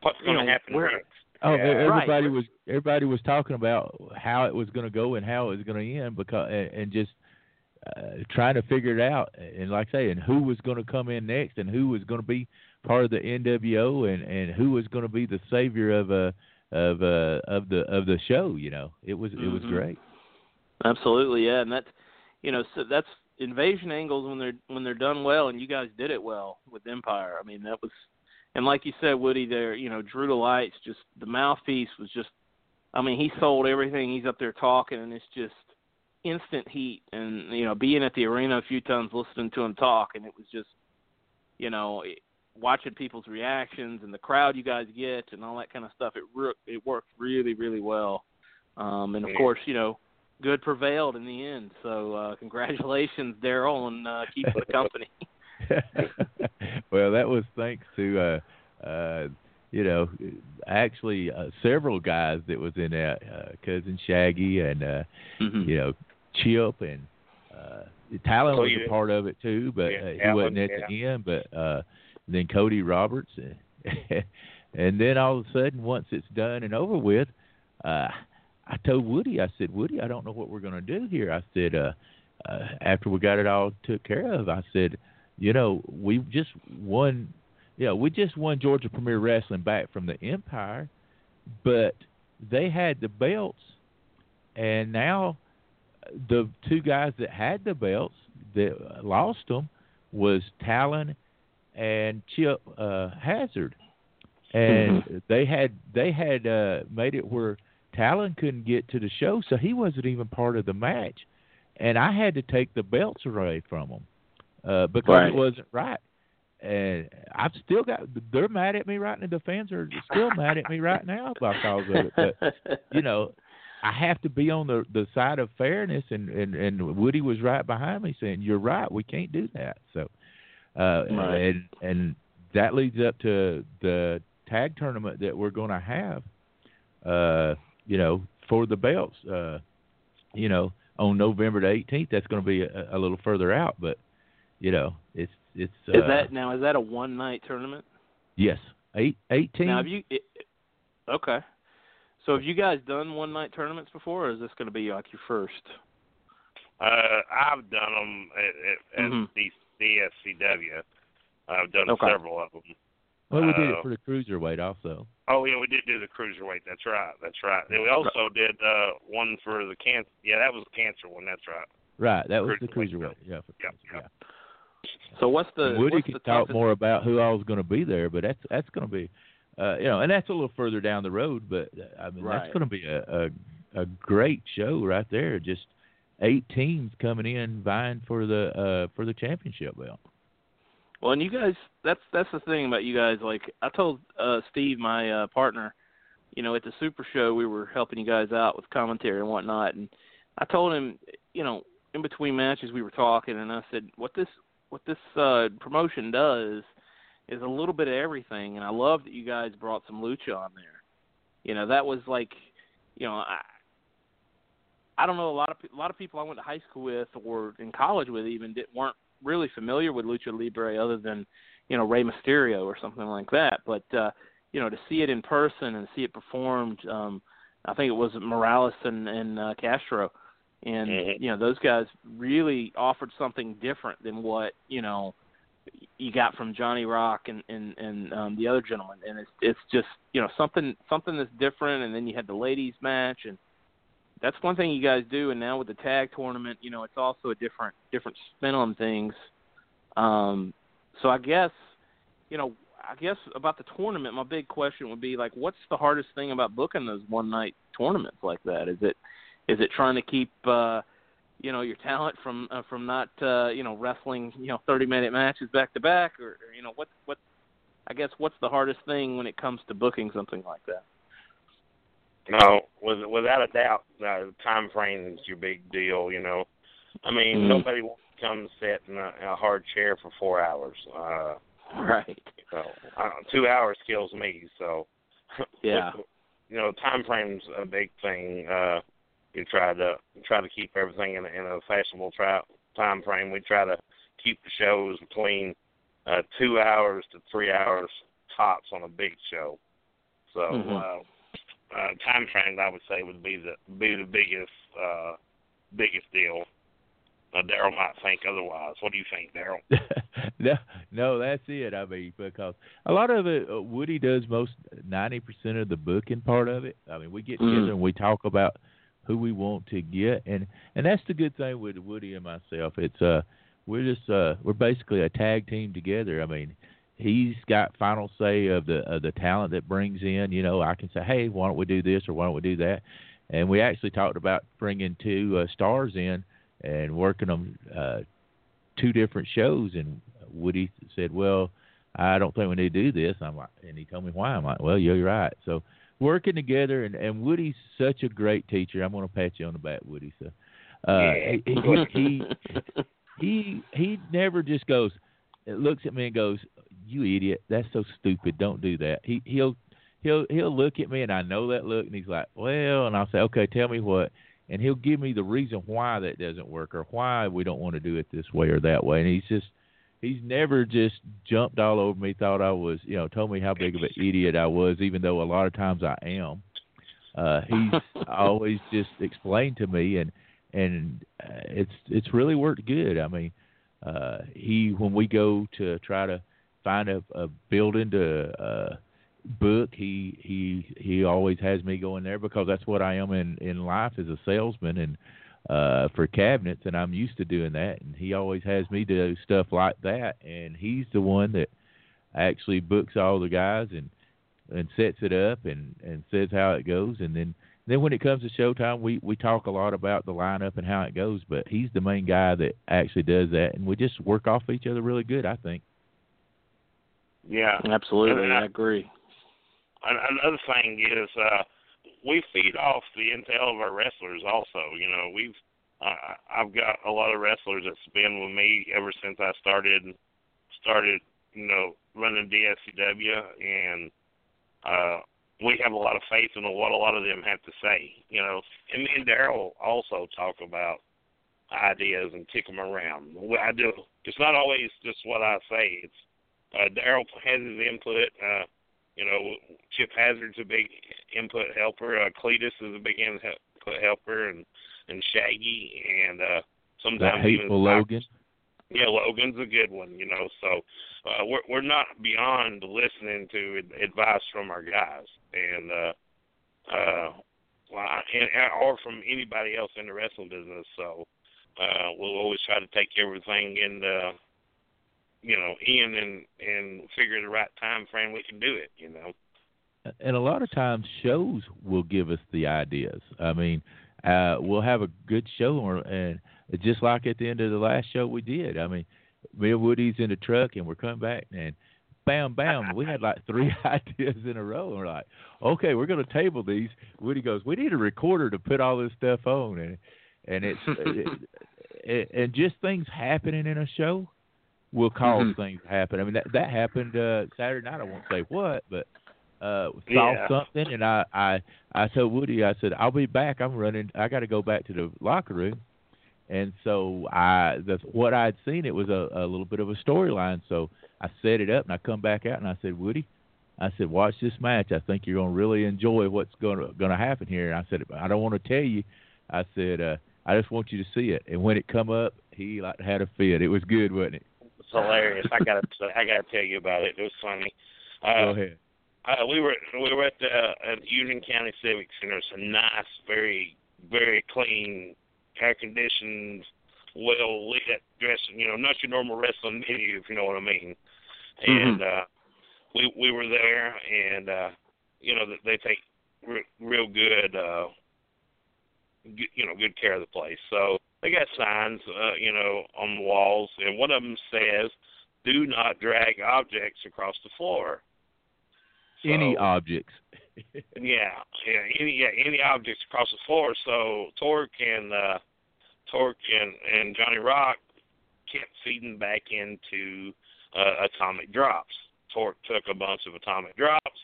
What's going to happen where- next? Oh, Yeah. everybody Right. was everybody was talking about how it was going to go and how it was going to end because and, and just uh, trying to figure it out and like I say and who was going to come in next and who was going to be part of the NWO and and who was going to be the savior of uh of uh of the of the show. You know, it was it was Mhm. great. Absolutely, yeah, and that's you know so that's invasion angles when they're when they're done well, and you guys did it well with Empire. I mean that was, and like you said, Woody, there you know Drew the Lights, just the mouthpiece was just, I mean he sold everything. He's up there talking, and it's just instant heat, and you know being at the arena a few times listening to him talk, and it was just, you know. It, watching people's reactions and the crowd you guys get and all that kind of stuff it re- it worked really really well um and of Yeah. course you know good prevailed in the end. So uh, congratulations, Daryl, on uh, keeping the company. well, that was thanks to uh uh you know actually uh, several guys that was in that uh, cousin Shaggy and uh Mhm. you know Chip and uh Talon Oh, was a part of it too, but Yeah, uh, he Talon, wasn't at the end. But uh then Cody Roberts, and, and then all of a sudden, once it's done and over with, uh I told Woody, I said, Woody, I don't know what we're going to do here. I said, uh, uh after we got it all took care of, I said, you know, we just won, you know, we just won Georgia Premier Wrestling back from the Empire, but they had the belts, and now the two guys that had the belts that lost them was Talon and Chip uh, Hazard, and they had they had uh, made it where Talon couldn't get to the show, so he wasn't even part of the match, and I had to take the belts away from them uh, because Right. it wasn't right. And I've still got they're mad at me right now. The fans are still mad at me right now because of it. But you know, I have to be on the the side of fairness, and and and Woody was right behind me saying, "You're right. We can't do that." So, uh, Right. and and that leads up to the tag tournament that we're going to have. Uh, you know, for the belts. Uh, you know, on November the 18th. That's going to be a, a little further out, but you know, it's it's. Uh, is that now? Is that a one night tournament? yes? Eight eighteen. Now, have you? It, okay. So have you guys done one night tournaments before, or is this going to be like your first? Uh, I've done them at, at, Mhm. at the CSCW. I've done Okay. several of them. well, we did it uh, for the cruiserweight also. Oh yeah, we did do the cruiserweight. That's right. That's right. Then we also did uh one for the cancer. Yeah, that was the cancer one. That's right. Right, that was the Cruiserweight, cruiserweight. Yeah, for Yep, cancer, yep. So what's the Woody what's could the talk more about who all's going to be there, but that's that's going to be, uh, you know, and that's a little further down the road. But I mean, Right. that's going to be a, a a great show right there. Just eight teams coming in vying for the uh for the championship belt. Well, and you guys, that's that's the thing about you guys. Like I told uh Steve, my uh partner, you know, at the Super Show, we were helping you guys out with commentary and whatnot, and I told him, you know, in between matches we were talking, and I said, what this what this uh promotion does is a little bit of everything, and I love that you guys brought some lucha on there. You know, that was like, you know, I. I don't know a lot of a lot of people I went to high school with or in college with even did, weren't really familiar with lucha libre other than you know Rey Mysterio or something like that. But uh, you know to see it in person and see it performed, um, I think it was Morales and, and uh, Castro, and Mhm. you know those guys really offered something different than what you know you got from Johnny Rock and and and um, the other gentleman. And it's it's just you know something something that's different. And then you had the ladies match and that's one thing you guys do and now with the tag tournament you know it's also a different different spin on things um so i guess you know i guess about the tournament my big question would be like what's the hardest thing about booking those one night tournaments like that is it is it trying to keep uh you know your talent from uh, from not uh you know wrestling you know 30 minute matches back to back or, or you know what what I guess what's the hardest thing when it comes to booking something like that? No, with, without a doubt, uh, time frame is your big deal. You know, I mean, Mhm. nobody wants to come sit in a, in a hard chair for four hours. Uh, Right. so uh, two hours kills me. So Yeah. you know, time frame's a big thing. Uh, you try to try to keep everything in a, in a fashionable tri- time frame. We try to keep the shows between uh, two hours to three hours tops on a big show. So Mhm. uh, uh, time frame, I would say, would be the be the biggest uh, biggest deal. Uh, Daryl might think otherwise. What do you think, Daryl? no, no, that's it. I mean, because a lot of it, uh, Woody does most ninety percent of the booking part of it. I mean, we get Mm. together and we talk about who we want to get, and and that's the good thing with Woody and myself. It's uh, we're just uh, we're basically a tag team together. I mean, he's got final say of the of the talent that brings in. You know, I can say, hey, why don't we do this or why don't we do that? And we actually talked about bringing two uh, stars in and working them uh, two different shows. And Woody said, "Well, I don't think we need to do this." I'm like, and he told me why. I'm like, "Well, you're right." So working together, and and Woody's such a great teacher. I'm going to pat you on the back, Woody. So uh, Yeah. he, he he he he never just goes, looks at me and goes, "You idiot! That's so stupid. Don't do that." He he'll he'll he'll look at me and I know that look, and he's like, "Well," and I'll say, "Okay, tell me what." And he'll give me the reason why that doesn't work or why we don't want to do it this way or that way. And he's just he's never just jumped all over me, thought I was, you know, told me how big of an idiot I was, even though a lot of times I am. Uh, he's always just explained to me, and and uh, it's it's really worked good. I mean, uh, he when we go to try to find a, a building to uh, book, he he he always has me going there because that's what I am in in life as a salesman and uh for cabinets and I'm used to doing that and he always has me do stuff like that and he's the one that actually books all the guys and and sets it up and and says how it goes and then then when it comes to showtime we we talk a lot about the lineup and how it goes but he's the main guy that actually does that and we just work off each other really good I think Yeah. Absolutely, And I agree. An- Another thing is uh, we feed off the intel of our wrestlers. Also, you know, we've uh, I've got a lot of wrestlers that's been with me ever since I started started, you know, running DSCW, and uh, we have a lot of faith in what a lot of them have to say. You know, and me and Daryl also talk about ideas and kick them around. I do. It's not always just what I say. It's uh, Daryl has his input. Uh, you know, Chip Hazard's a big input helper. Uh, Cletus is a big input helper, and and Shaggy, and uh, that sometimes hateful even Logan yeah, Logan's a good one, you know. So uh, we're we're not beyond listening to advice from our guys, and uh, uh, well, and, or from anybody else in the wrestling business. So uh, we'll always try to take everything in, uh, you know, in and and figure the right time frame we can do it. You know. And a lot of times shows will give us the ideas. I mean, uh we'll have a good show and just like at the end of the last show we did. I mean, me and Woody's in the truck and we're coming back and bam bam we had like three ideas in a row and we're like, Okay, we're gonna table these. Woody goes, We need a recorder to put all this stuff on and and it's it, it, and just things happening in a show will cause Mhm. things to happen. I mean that that happened uh Saturday night, I won't say what, but uh saw Yeah. something and I I I told Woody I said I'll be back. I'm running. I got to go back to the locker room. And so I the what I'd seen it was a, a little bit of a storyline. So I set it up and I come back out and I said, Woody, I said, watch this match. I think you're going to really enjoy what's going to going to happen here. And I said, I don't want to tell you. I said, uh, I just want you to see it. And when it come up, he like had a fit. It was good, wasn't it? It's hilarious. I gotta I gotta tell you about it. It was funny. Uh, Go ahead. Uh, we were we were at the uh, at Union County Civic Center. It's a nice, very very clean, air conditioned, well lit dressing. You know, not your normal wrestling venue, if you know what I mean. And uh, we we were there, and uh, you know they take re- real good, uh, good, you know, good care of the place. So they got signs, uh, you know, on the walls, and one of them says do not drag objects across the floor. Any objects. yeah, yeah, any yeah, any objects across the floor. So Torque and uh, Torque and, and Johnny Rock kept feeding back into uh, atomic drops. Torque took a bunch of atomic drops.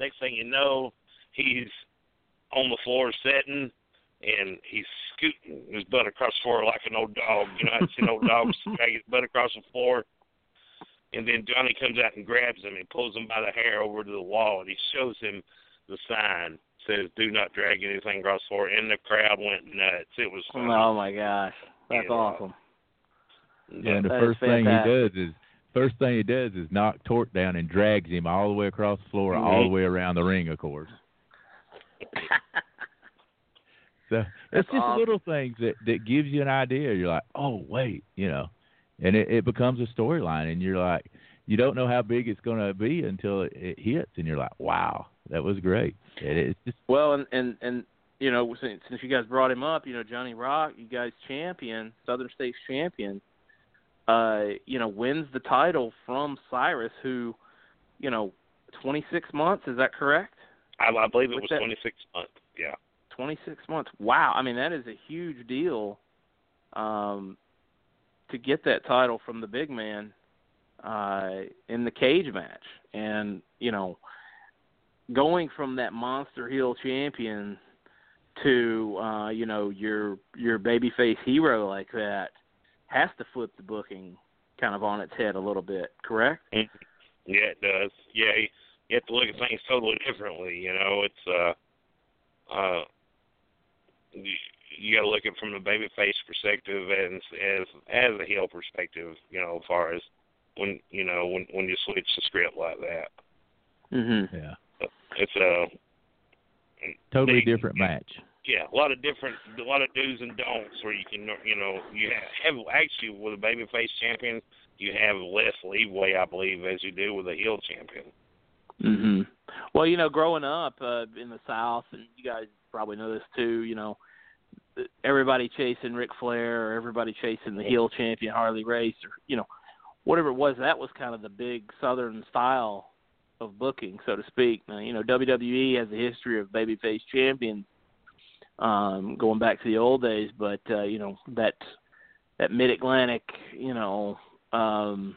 Next thing you know, he's on the floor sitting and he's scooting his butt across the floor like an old dog. You know, I've seen old dogs drag his butt across the floor. And then Johnny comes out and grabs him and pulls him by the hair over to the wall and he shows him the sign says "Do not drag anything across the floor," and the crowd went nuts. It was funny. Oh my gosh, that's Yeah. awesome. Yeah, and the That is first thing he does is first thing he does is knock Torque down and drags him all the way across the floor, all Mm-hmm. the way around the ring, of course. So That's it's just awesome. little things that that gives you an idea. You're like, oh wait, you know, and it, it becomes a storyline, and you're like, you don't know how big it's going to be until it, it hits, and you're like, wow, that was great. It, it's just Well, and and and you know, since since you guys brought him up, you know, Johnny Rock, you guys champion, Southern States champion, uh, you know, wins the title from Cyrus, who, you know, 26 months. Is that correct? I, I believe it With was that- 26 months. Yeah. 26 months. Wow. I mean, that is a huge deal um, to get that title from the big man uh, in the cage match. And, you know, going from that monster heel champion to, uh, you know, your your babyface hero like that has to flip the booking kind of on its head a little bit, correct? Yeah, it does. Yeah, you, you have to look at things totally differently. You know, it's uh, uh, you, you got to look at it from the babyface perspective and as as a heel perspective. You know, as far as when you know when when you switch the script like that, Mhm. yeah, it's a totally They- different match. yeah, a lot of different, a lot of do's and don'ts where you can, you know, you have, have actually with a babyface champion, you have less leeway, I believe, as you do with a heel champion. Mhm. Well, you know, growing up uh, in the South, and you guys probably know this too. You know, everybody chasing Ric Flair, or everybody chasing the heel champion Harley Race, or you know, whatever it was. That was kind of the big Southern style of booking, so to speak. Now, you know, WWE has a history of babyface champions um, going back to the old days, but uh, you know that that Mid Atlantic, you know, um,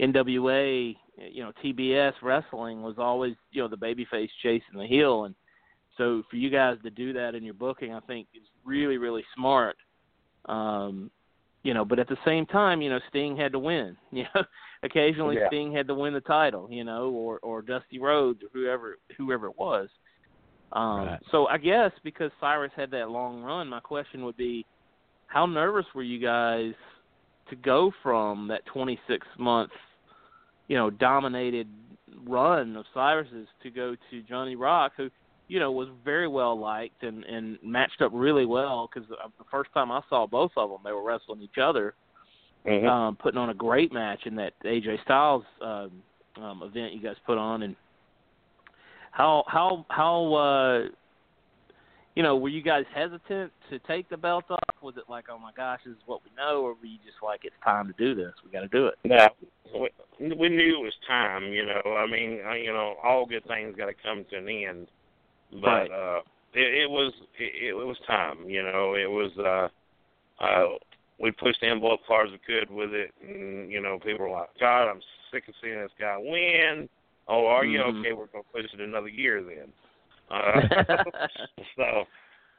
NWA, you know, TBS wrestling was always, you know, the babyface chasing the heel, and so for you guys to do that in your booking, I think is really, really smart. Um, you know, but at the same time, you know, Sting had to win. You know, occasionally Yeah. Sting had to win the title, you know, or or Dusty Rhodes or whoever whoever it was. Um, Right. So I guess because Cyrus had that long run, my question would be, how nervous were you guys to go from that 26 month, you know, dominated run of Cyrus's to go to Johnny Rock, who, you know, was very well liked and and matched up really well because the first time I saw both of them, they were wrestling each other, Mm-hmm. um, putting on a great match in that AJ Styles um, um, event you guys put on, and how how how uh, you know were you guys hesitant to take the belt off? Was it like, oh my gosh, this is what we know, or were you just like, it's time to do this, we got to do it? Yeah, we, we knew it was time. You know, I mean, uh, you know, all good things got to come to an end. But Right. uh, it, it was it, it was time. You know, it was. uh uh We pushed the envelope as far as we could with it, and you know, people were like, "God, I'm sick of seeing this guy win." Oh, are you Mhm. okay? We're gonna push it another year then. Uh, so,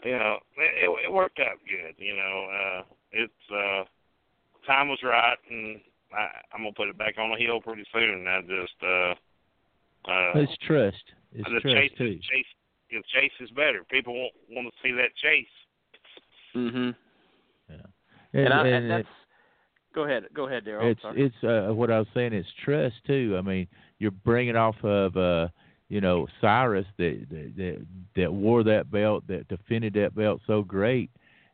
you know, it, it, it worked out good. You know, uh, it's uh, time was right, and I, I'm gonna put it back on the hill pretty soon. I just, uh, uh, It's trust. It's the trust chase, too. Chase, the chase is better. People want want to see that chase. mhm. And, And, I, and and that's. Go ahead, go ahead, Daryl. It's sorry. it's uh, what I was saying. It's trust too. I mean, you're bringing off of uh, you know Cyrus that that that, that wore that belt, that defended that belt so great,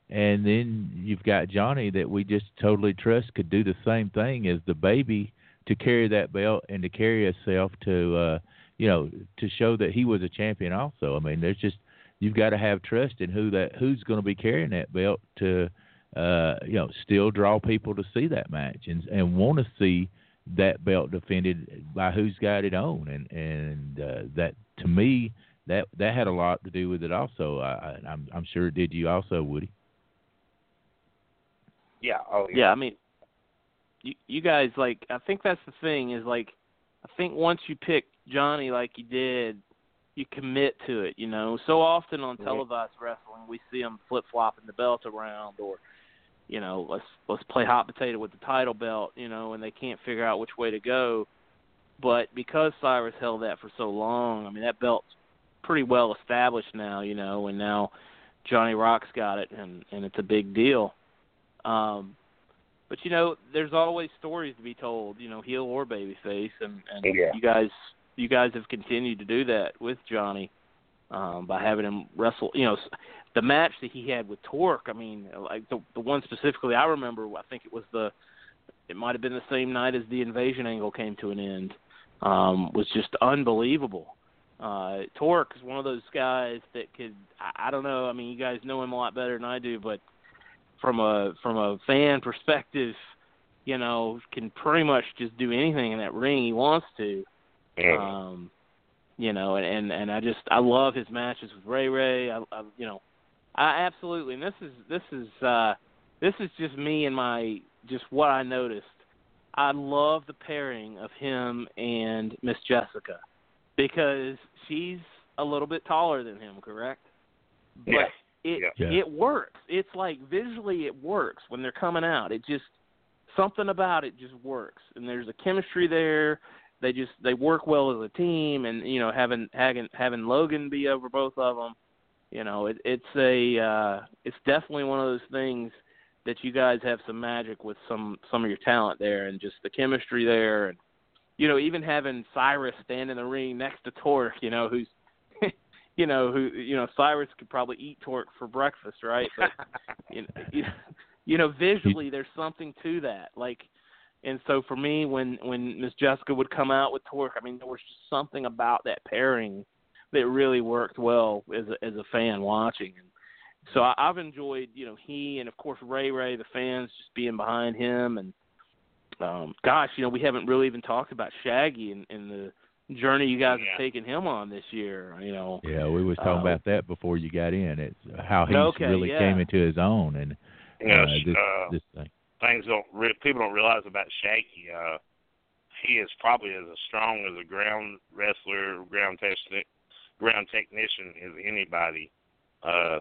and then you've got Johnny that we just totally trust could do the same thing as the baby to carry that belt and to carry himself to uh, you know to show that he was a champion. Also, I mean, there's just you've got to have trust in who that who's going to be carrying that belt to uh, you know, still draw people to see that match and and want to see that belt defended by who's got it on, and and uh, that to me that that had a lot to do with it also. I, I, I'm I'm sure it did you also, Woody. Yeah. Oh yeah. Yeah, I mean, you you guys like I think that's the thing is like I think once you pick Johnny like you did, you commit to it. You know, so often on televised wrestling we see them flip flopping the belt around or. You know, let's let's play hot potato with the title belt. You know, and they can't figure out which way to go. But because Cyrus held that for so long, I mean that belt's pretty well established now. You know, and now Johnny Rock's got it, and and it's a big deal. Um, but you know, there's always stories to be told, you know, heel or babyface, and and Yeah. you guys you guys have continued to do that with Johnny um, by having him wrestle. You know, the match that he had with Torque. I mean, like the the one specifically I remember. I think it was the it might have been the same night as the invasion angle came to an end. Um, was just unbelievable. Uh, Torque is one of those guys that could. I, I don't know. I mean, you guys know him a lot better than I do, but from a from a fan perspective, you know, can pretty much just do anything in that ring he wants to. Yeah. Um, you know, and, and and I just I love his matches with Ray Ray. I, I you know, I absolutely. And this is this is uh this is just me and my just what I noticed. I love the pairing of him and Miss Jessica because she's a little bit taller than him, correct? But Yeah. It Yeah. it works. It's like visually it works when they're coming out. It just something about it just works, and there's a chemistry there. They just they work well as a team, and you know having having having Logan be over both of them, you know it, it's a uh, it's definitely one of those things that you guys have some magic with some some of your talent there, and just the chemistry there, and you know even having Cyrus stand in the ring next to Torque, you know who's you know who you know Cyrus could probably eat Torque for breakfast, right? But you know, you, you know visually there's something to that. Like and so for me when when miss jessica would come out with torque i mean there was just something about that pairing that really worked well as a as a fan watching. And so I, i've enjoyed you know he and of course ray ray the fans just being behind him. And um gosh you know we haven't really even talked about shaggy and, and the journey you guys Yeah. have taken him on this year you know Yeah, we was talking Uh, about that before you got in. It's how he Okay, really yeah. came into his own, and Yes, uh, this uh, this thing. things don't re- people don't realize about Shaggy. Uh, he is probably as strong as a ground wrestler, ground test, ground technician as anybody. Uh,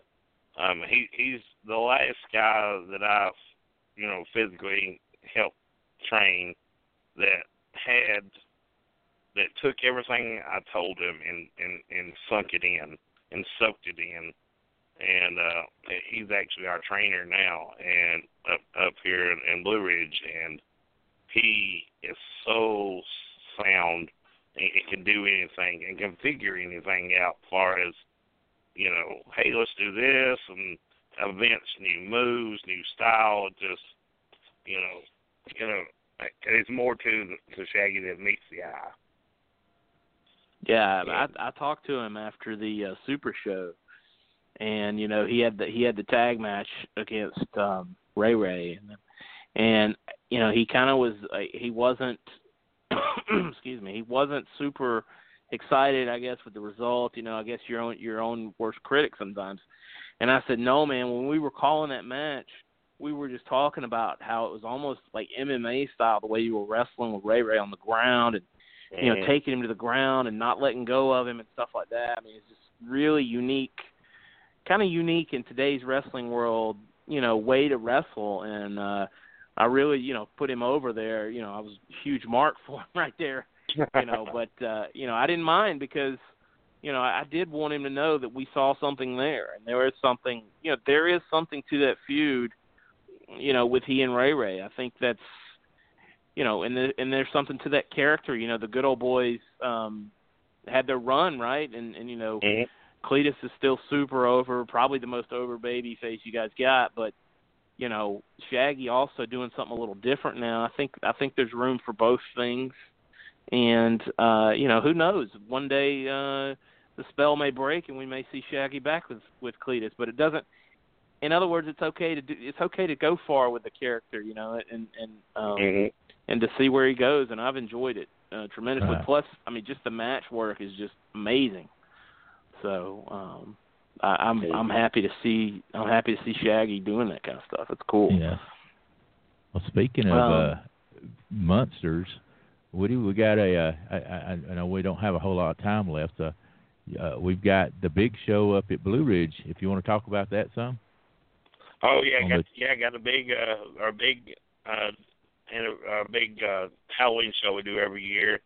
um, he he's the last guy that I've you know physically helped train that had that took everything I told him and and and sunk it in and soaked it in and uh he's actually our trainer now and up up here in, in Blue Ridge and he is so sound and, and can do anything and can figure anything out as far as you know, hey, let's do this and events, new moves, new style, just you know, you know, there's more to to Shaggy than meets the eye. Yeah. I I talked to him after the uh, Super Show, and you know he had the he had the tag match against um Ray Ray, and and you know he kind of was uh, he wasn't excuse me he wasn't super excited I guess with the result. You know I guess your own your own worst critic sometimes, and I said no man when we were calling that match. We were just talking about how it was almost like MMA style, the way you were wrestling with Ray Ray on the ground, and you know, taking him to the ground and not letting go of him and stuff like that. I mean, it's just really unique, kind of unique in today's wrestling world, you know, way to wrestle. And uh I really, you know, put him over there. You know, I was a huge mark for him right there. You know, but uh, you know, I didn't mind because, you know, I did want him to know that we saw something there, and there is something, you know, there is something to that feud, you know, with he and Ray Ray. I think that's you know, and the, and there's something to that character. You know, the good old boys um had their run, right? And and you know, Mhm. Cletus is still super over, probably the most over baby face you guys got, but you know, Shaggy also doing something a little different now. I think I think there's room for both things. And uh, you know, who knows? One day uh the spell may break and we may see Shaggy back with with Cletus, but it doesn't in other words, it's okay to do it's okay to go far with the character, you know, and and um Mhm. And to see where he goes. And I've enjoyed it uh, tremendously. Right. Plus, I mean, just the match work is just amazing. So um, I, I'm I'm happy to see I'm happy to see Shaggy doing that kind of stuff. It's cool. Yeah. Well, speaking of Um, uh, monsters, Woody, we got a. Uh, I, I, I know we don't have a whole lot of time left. Uh, uh, we've got the big show up at Blue Ridge. If you want to talk about that some. Oh yeah, On got the- yeah, got a big uh our big uh and a, big uh Halloween show we do every year.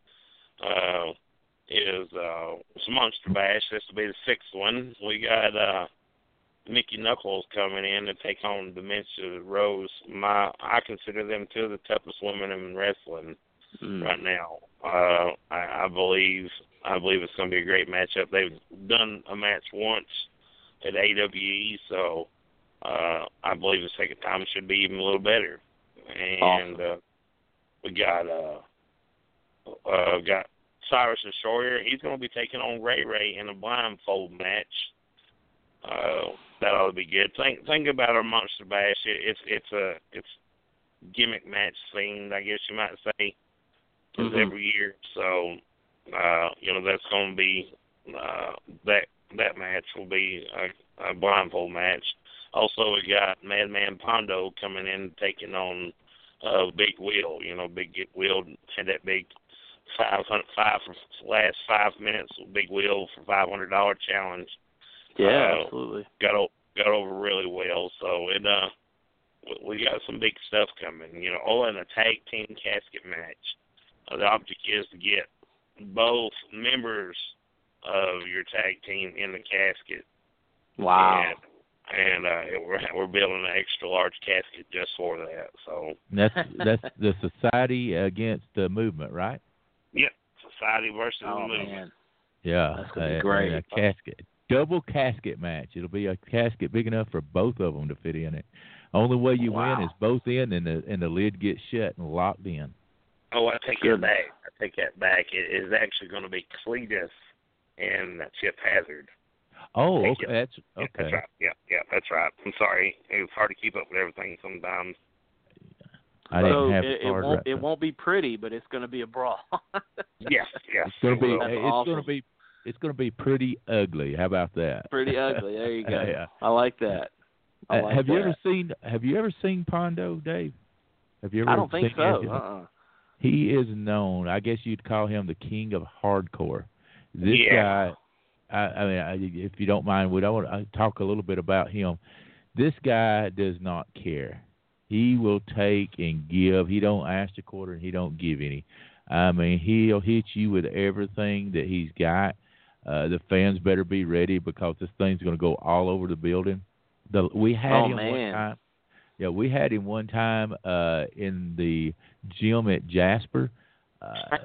Uh is uh it's Monster Bash. This will be the sixth one. We got uh Mickie Knuckles coming in to take on Dementia Rose. My I consider them two of the toughest women in wrestling Mm. right now. Uh I, I believe I believe it's gonna be a great matchup. They've done a match once at AWE, so uh, I believe the second time should be even a little better. And uh, we got uh, uh, got Cyrus Destroyer. He's going to be taking on Ray Ray in a blindfold match. Uh, that ought to be good. Think think about our Monster Bash. It, it's it's a it's gimmick match themed, I guess you might say, Mhm. every year. So uh, you know that's going to be uh, that that match will be a, a blindfold match. Also, we got Madman Pondo coming in taking on uh, Big Wheel. You know, Big Wheel had that big five hundred five for last five minutes. Big Wheel for five hundred dollar challenge Yeah, Uh, absolutely. got o- got over really well. So it uh, we- we got some big stuff coming. You know, oh, and a tag team casket match. Uh, the object is to get both members of your tag team in the casket. Wow. And, and uh, it, we're we're building an extra large casket just for that. So And that's that's the Society Against the Movement, right? yeah, society versus Oh the movement. man. Yeah, That's gonna be uh, great. A casket, double casket match. It'll be a casket big enough for both of them to fit in it. Only way you Wow. win is both in, and the and the lid gets shut and locked in. Oh, I take Goodness. that back. I take that back. It is actually going to be Cletus and Chip Hazard. Oh, okay, you. that's Yeah, okay. that's right. Yeah, yeah, that's right. I'm sorry. It's hard to keep up with everything sometimes. I didn't so have it, the it won't right. it won't be pretty, but it's going to be a brawl. Yes, yes. It's gonna be. That's It's awesome. gonna be. It's gonna be pretty ugly. How about that? pretty ugly. There you go. Yeah. I like that. I Uh, like have you ever seen Have you ever seen Pondo, Dave? Have you ever? I don't think seen so. his- Uh-uh. He is known. I guess you'd call him the king of hardcore. This Yeah. guy. I, I mean, I, if you don't mind, would I want to talk a little bit about him? This guy does not care. He will take and give. He don't ask a quarter and he don't give any. I mean, he'll hit you with everything that he's got. Uh, the fans better be ready because this thing's going to go all over the building. The we had Oh, him one time. Yeah, we had him one time uh, in the gym at Jasper. Uh,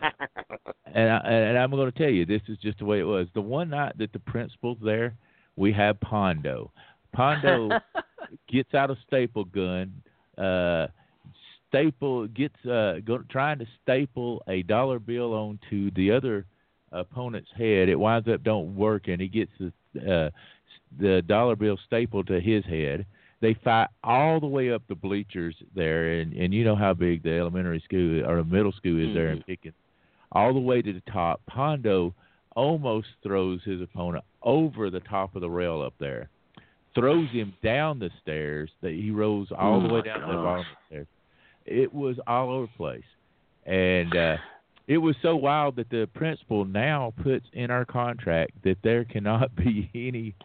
and I, and I'm going to tell you, this is just the way it was. The one night that the principal's there, we have Pondo. Pondo gets out a staple gun, uh, staple gets uh, go, trying to staple a dollar bill onto the other opponent's head. It winds up don't work, and he gets the uh, the dollar bill stapled to his head. They fight all the way up the bleachers there, and and you know how big the elementary school or the middle school is there in Pickens, all the way to the top. Pondo almost throws his opponent over the top of the rail up there, throws him down the stairs. That he rolls all Oh the way down to the gosh. bottom of the stairs. It was all over the place, and uh, it was so wild that the principal now puts in our contract that there cannot be any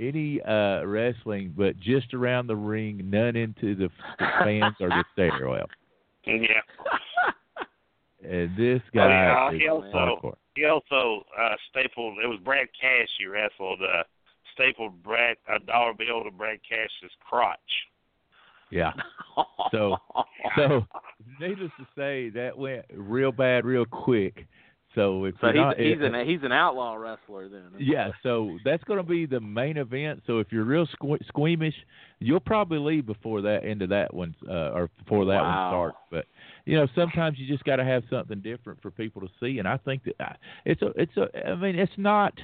any uh wrestling but just around the ring, none into the, the fans or the stairwell. yeah. And this Oh, guy yeah. He also he also uh, stapled. It was Brad Cash. He wrestled. Uh, stapled Brad a dollar bill to Brad Cash's crotch. Yeah. So so needless to say that went real bad real quick. So if so he's not, he's uh, an he's an outlaw wrestler then. Yeah, so that's going to be the main event. So if you're real sque- squeamish, you'll probably leave before that end of that one uh, or before that Wow. one starts. But you know, sometimes you just got to have something different for people to see. And I think that uh, it's a it's a I mean it's not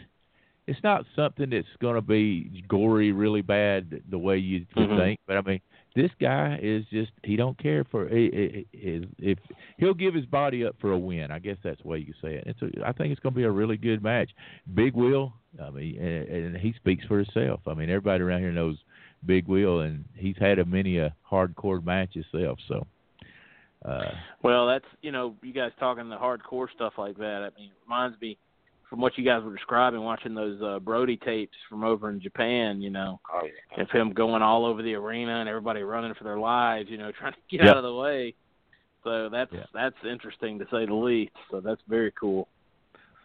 it's not something that's going to be gory really bad the way you Mhm. think. But I mean this guy is just he don't care for if, if he'll give his body up for a win. I guess that's the way you say it. It's a, I think it's going to be a really good match. Big Will, I mean, and, and he speaks for himself. I mean, everybody around here knows Big Will, and he's had a many a hardcore match himself. So. Uh, well, that's you know, you guys talking the hardcore stuff like that. I mean, it reminds me from what you guys were describing, watching those uh, Brody tapes from over in Japan, you know, Oh, yeah. of him going all over the arena and everybody running for their lives, you know, trying to get Yeah. out of the way. So that's Yeah. that's interesting to say the least. So that's very cool.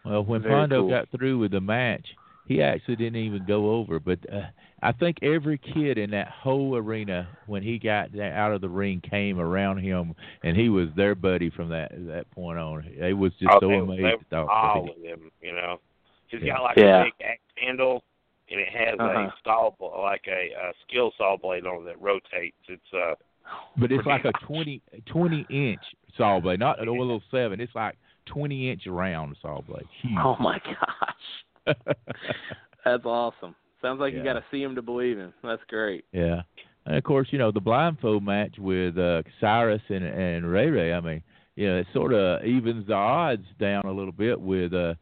Well, when Very Pondo cool. got through with the match, he actually didn't even go over. But uh, I think every kid in that whole arena, when he got out of the ring, came around him, and he was their buddy from that that point on. They was just oh, so they, amazed they at all with him, you know. He's Yeah. got like Yeah. a big axe handle, and it has Uh-huh. a saw, like a, a skill saw blade on it that rotates. It's uh, But it's like a 20, 20 inch saw blade, not a little seven. It's like twenty inch round saw blade. Huge. Oh my gosh, that's awesome. Sounds like you got to see him to believe him. That's great. Yeah, and of course, you know the blindfold match with uh, Cyrus and and Ray Ray. I mean, you know, it sort of evens the odds down a little bit with uh,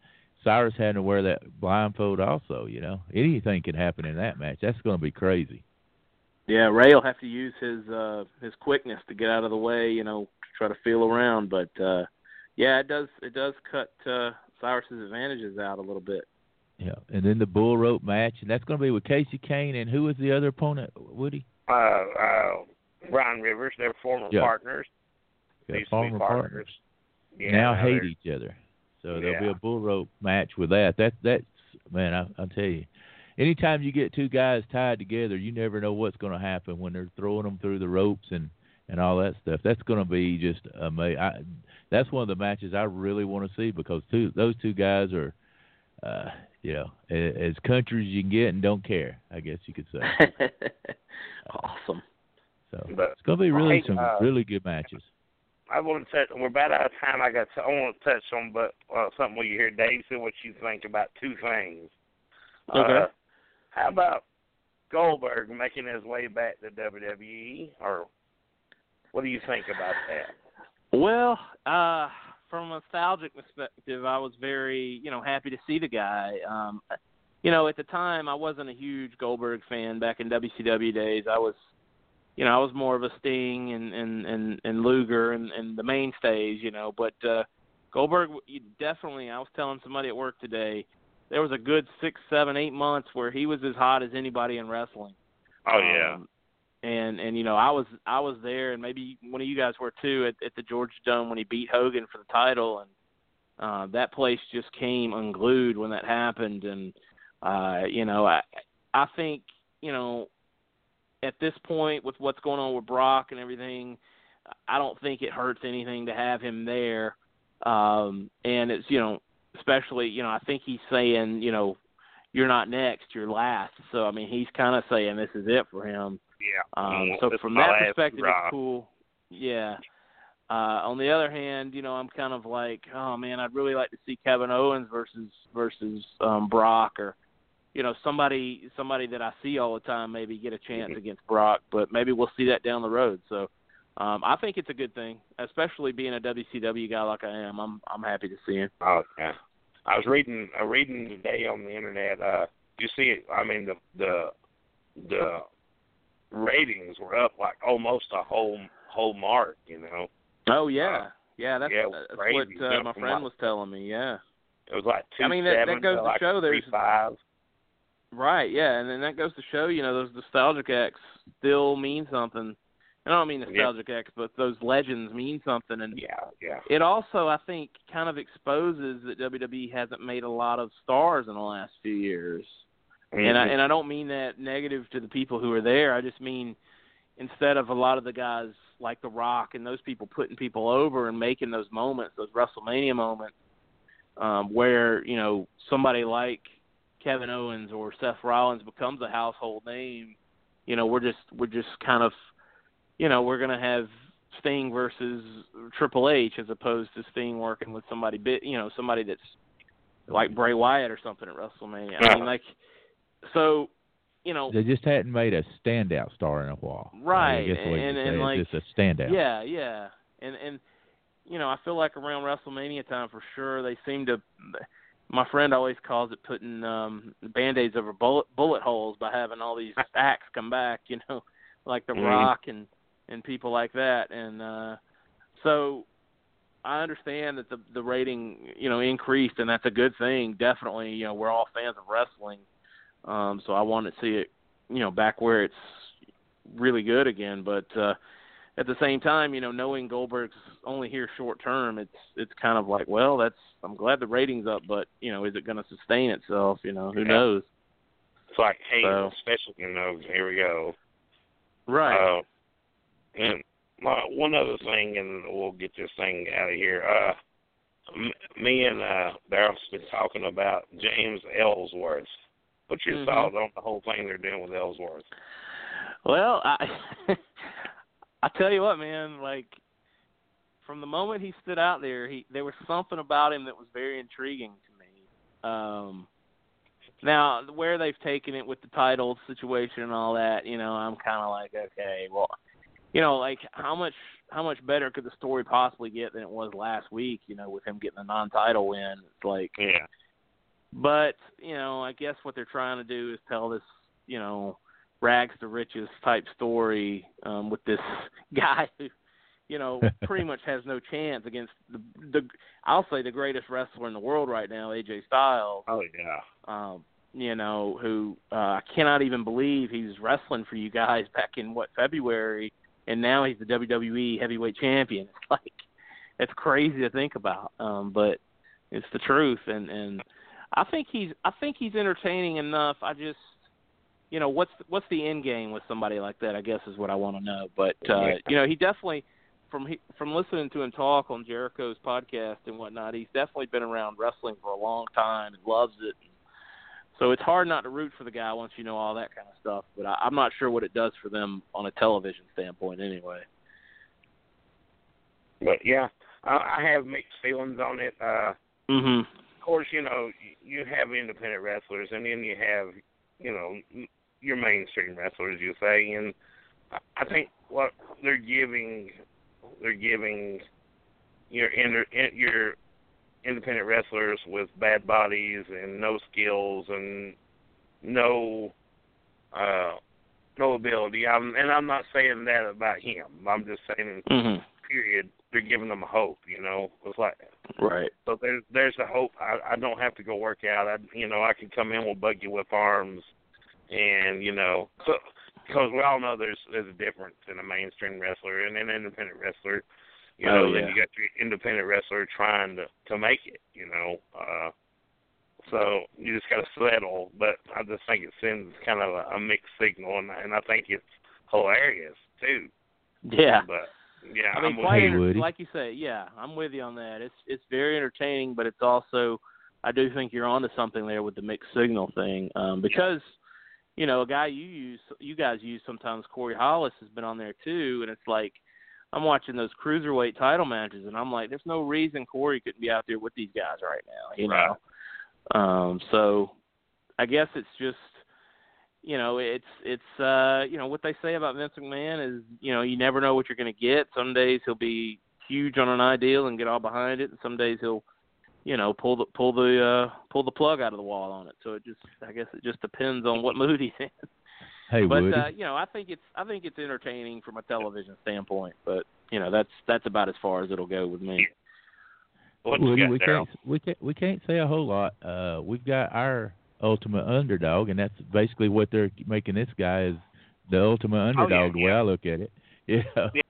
Cyrus having to wear that blindfold. Also, you know, anything can happen in that match. That's going to be crazy. Yeah, Ray will have to use his uh his quickness to get out of the way, you know, try to feel around. But uh yeah, it does it does cut uh Cyrus's advantages out a little bit. Yeah, and then the bull rope match, and that's going to be with Casey Kane and who was the other opponent? Woody. uh, uh, Brian Rivers. They're former Yeah. partners. Yeah, former partners. Yeah, now hate they're- each other. So there'll be a bull rope match with that. That that's man, I, I'll tell you. Anytime you get two guys tied together, you never know what's going to happen when they're throwing them through the ropes and and all that stuff. That's going to be just amazing. I, that's one of the matches I really want to see because two those two guys are, uh, you know, a- as country as you can get and don't care. I guess you could say. awesome. So But, it's going to be really hey, some uh, really good matches. I want to touch. We're about out of time. I got. To, I want to touch on, but uh, something when you hear Dave say what you think about two things. Okay. Uh, how about Goldberg making his way back to WWE, or what do you think about that? Well, uh from a nostalgic perspective, I was very, you know, happy to see the guy. Um you know, at the time I wasn't a huge Goldberg fan back in WCW days. I was you know, I was more of a Sting and and and, and Luger and, and the mainstays, you know, but uh Goldberg definitely I was telling somebody at work today, there was a good six, seven, eight months where he was as hot as anybody in wrestling. Oh yeah, Um, and and you know I was I was there, and maybe one of you guys were too at, at the Georgia Dome when he beat Hogan for the title, and uh, that place just came unglued when that happened. And uh, you know I I think you know at this point with what's going on with Brock and everything, I don't think it hurts anything to have him there. Um, and it's you know especially you know I think he's saying you know you're not next, you're last. So I mean, he's kind of saying this is it for him. Yeah. Um, so this from that perspective, it's cool. Yeah. Uh, on the other hand, you know, I'm kind of like, oh man, I'd really like to see Kevin Owens versus versus um, Brock, or you know, somebody somebody that I see all the time maybe get a chance Mhm. against Brock, but maybe we'll see that down the road. So. Um, I think it's a good thing, especially being a WCW guy like I am. I'm I'm happy to see him. Oh yeah. I was reading. I reading today on the internet. Uh, you see? I mean the the the ratings were up like almost a whole whole mark. You know, Oh yeah, yeah. That's, yeah, that's crazy. what uh, my friend like- was telling me. Yeah. it was like two I mean, that- that goes to like show three there's- five. Right, yeah, and then that goes to show, you know, those nostalgic acts still mean something. And I don't mean nostalgic acts, but those legends mean something, and Yeah, yeah. it also, I think, kind of exposes that WWE hasn't made a lot of stars in the last few years. And I and I don't mean that negative to the people who are there. I just mean instead of a lot of the guys like The Rock and those people putting people over and making those moments, those WrestleMania moments, um, where you know somebody like Kevin Owens or Seth Rollins becomes a household name. You know, we're just we're just kind of, you know, we're gonna have Sting versus Triple H as opposed to Sting working with somebody bit, you know, somebody that's like Bray Wyatt or something at WrestleMania. I mean, like, so you know, they just hadn't made a standout star in a while. Right, I way and- and it, like- just a standout. Yeah, yeah, and and you know, I feel like around WrestleMania time for sure, they seem to. My friend always calls it putting um band-aids over bullet bullet holes by having all these acts come back. You know, like The Mhm. Rock and and people like that, and uh so. I understand that the the rating, you know, increased, and that's a good thing. Definitely, you know, we're all fans of wrestling, um, so I want to see it, you know, back where it's really good again. But uh, at the same time, you know, knowing Goldberg's only here short term, it's it's kind of like, well, that's I'm glad the ratings up, but you know, is it going to sustain itself? You know, who Yeah. knows? It's like, hey, So- special, you know, here we go. Right. Uh, and uh, one other thing, and we'll get this thing out of here. Uh, m- me and uh, Daryl's been talking about James Ellsworth. What's your Mhm. thoughts on the whole thing they're doing with Ellsworth? Well, I I tell you what, man, like from the moment he stood out there, he there was something about him that was very intriguing to me. Um now where they've taken it with the title situation and all that, you know, I'm kind of like, okay, well, you know, like how much how much better could the story possibly get than it was last week, you know, with him getting a non-title win. It's like Yeah. But you know, I guess what they're trying to do is tell this, you know, rags to riches type story um, with this guy who, you know, pretty much has no chance against the the I'll say the greatest wrestler in the world right now, AJ Styles. Oh yeah. Um, you know, who uh, I cannot even believe he's wrestling for you guys back in what February, and now he's the WWE Heavyweight Champion. It's like it's crazy to think about, um, but it's the truth, and and I think he's I think he's entertaining enough. I just you know what's what's the end game with somebody like that? I guess is what I want to know. But uh, you know, he definitely from he, from listening to him talk on Jericho's podcast and whatnot, he's definitely been around wrestling for a long time and loves it. So it's hard not to root for the guy once you know all that kind of stuff. But I, I'm not sure what it does for them on a television standpoint, anyway. But yeah, I, I have mixed feelings on it. Uh, Mhm. Course, you know, you have independent wrestlers, and then you have, you know, your mainstream wrestlers, you say, and I- think what they're giving, they're giving your inter, your independent wrestlers with bad bodies and no skills and no, uh, no ability. I'm, and I'm not saying that about him. I'm just saying, Mhm. Period. They're giving them hope. You know, it's like Right. so there's there's a hope. I I don't have to go work out. I you know I can come in with buggy whip arms, and you know because we all know there's there's a difference in a mainstream wrestler and an independent wrestler. You know, Oh, then you got your independent wrestler trying to to make it. You know, uh, so you just got to settle. But I just think it sends kind of a, a mixed signal, and and I think it's hilarious too. Yeah. But yeah, I mean, I'm with quite you. like you say, yeah, I'm with you on that. It's it's very entertaining, but it's also I do think you're onto something there with the mixed signal thing, um, because you know a guy you use, you guys use sometimes. Corey Hollis has been on there too, and it's like I'm watching those cruiserweight title matches, and I'm like, there's no reason Corey couldn't be out there with these guys right now, you know. Um, so I guess it's just you know, it's it's uh you know what they say about Vince McMahon is you know you never know what you're going to get. Some days he'll be huge on an ideal and get all behind it, and some days he'll you know pull the pull the uh pull the plug out of the wall on it. So it just I guess it just depends on what mood he's in. Hey, but Woody. uh, you know I think it's I think it's entertaining from a television standpoint. But you know that's that's about as far as it'll go with me. What Woody, got, we can't we can't we can't say a whole lot. Uh, we've got our ultimate underdog, and that's basically what they're making this guy is the ultimate oh, underdog. the way Oh, yeah. I look at it. Yeah. Yeah,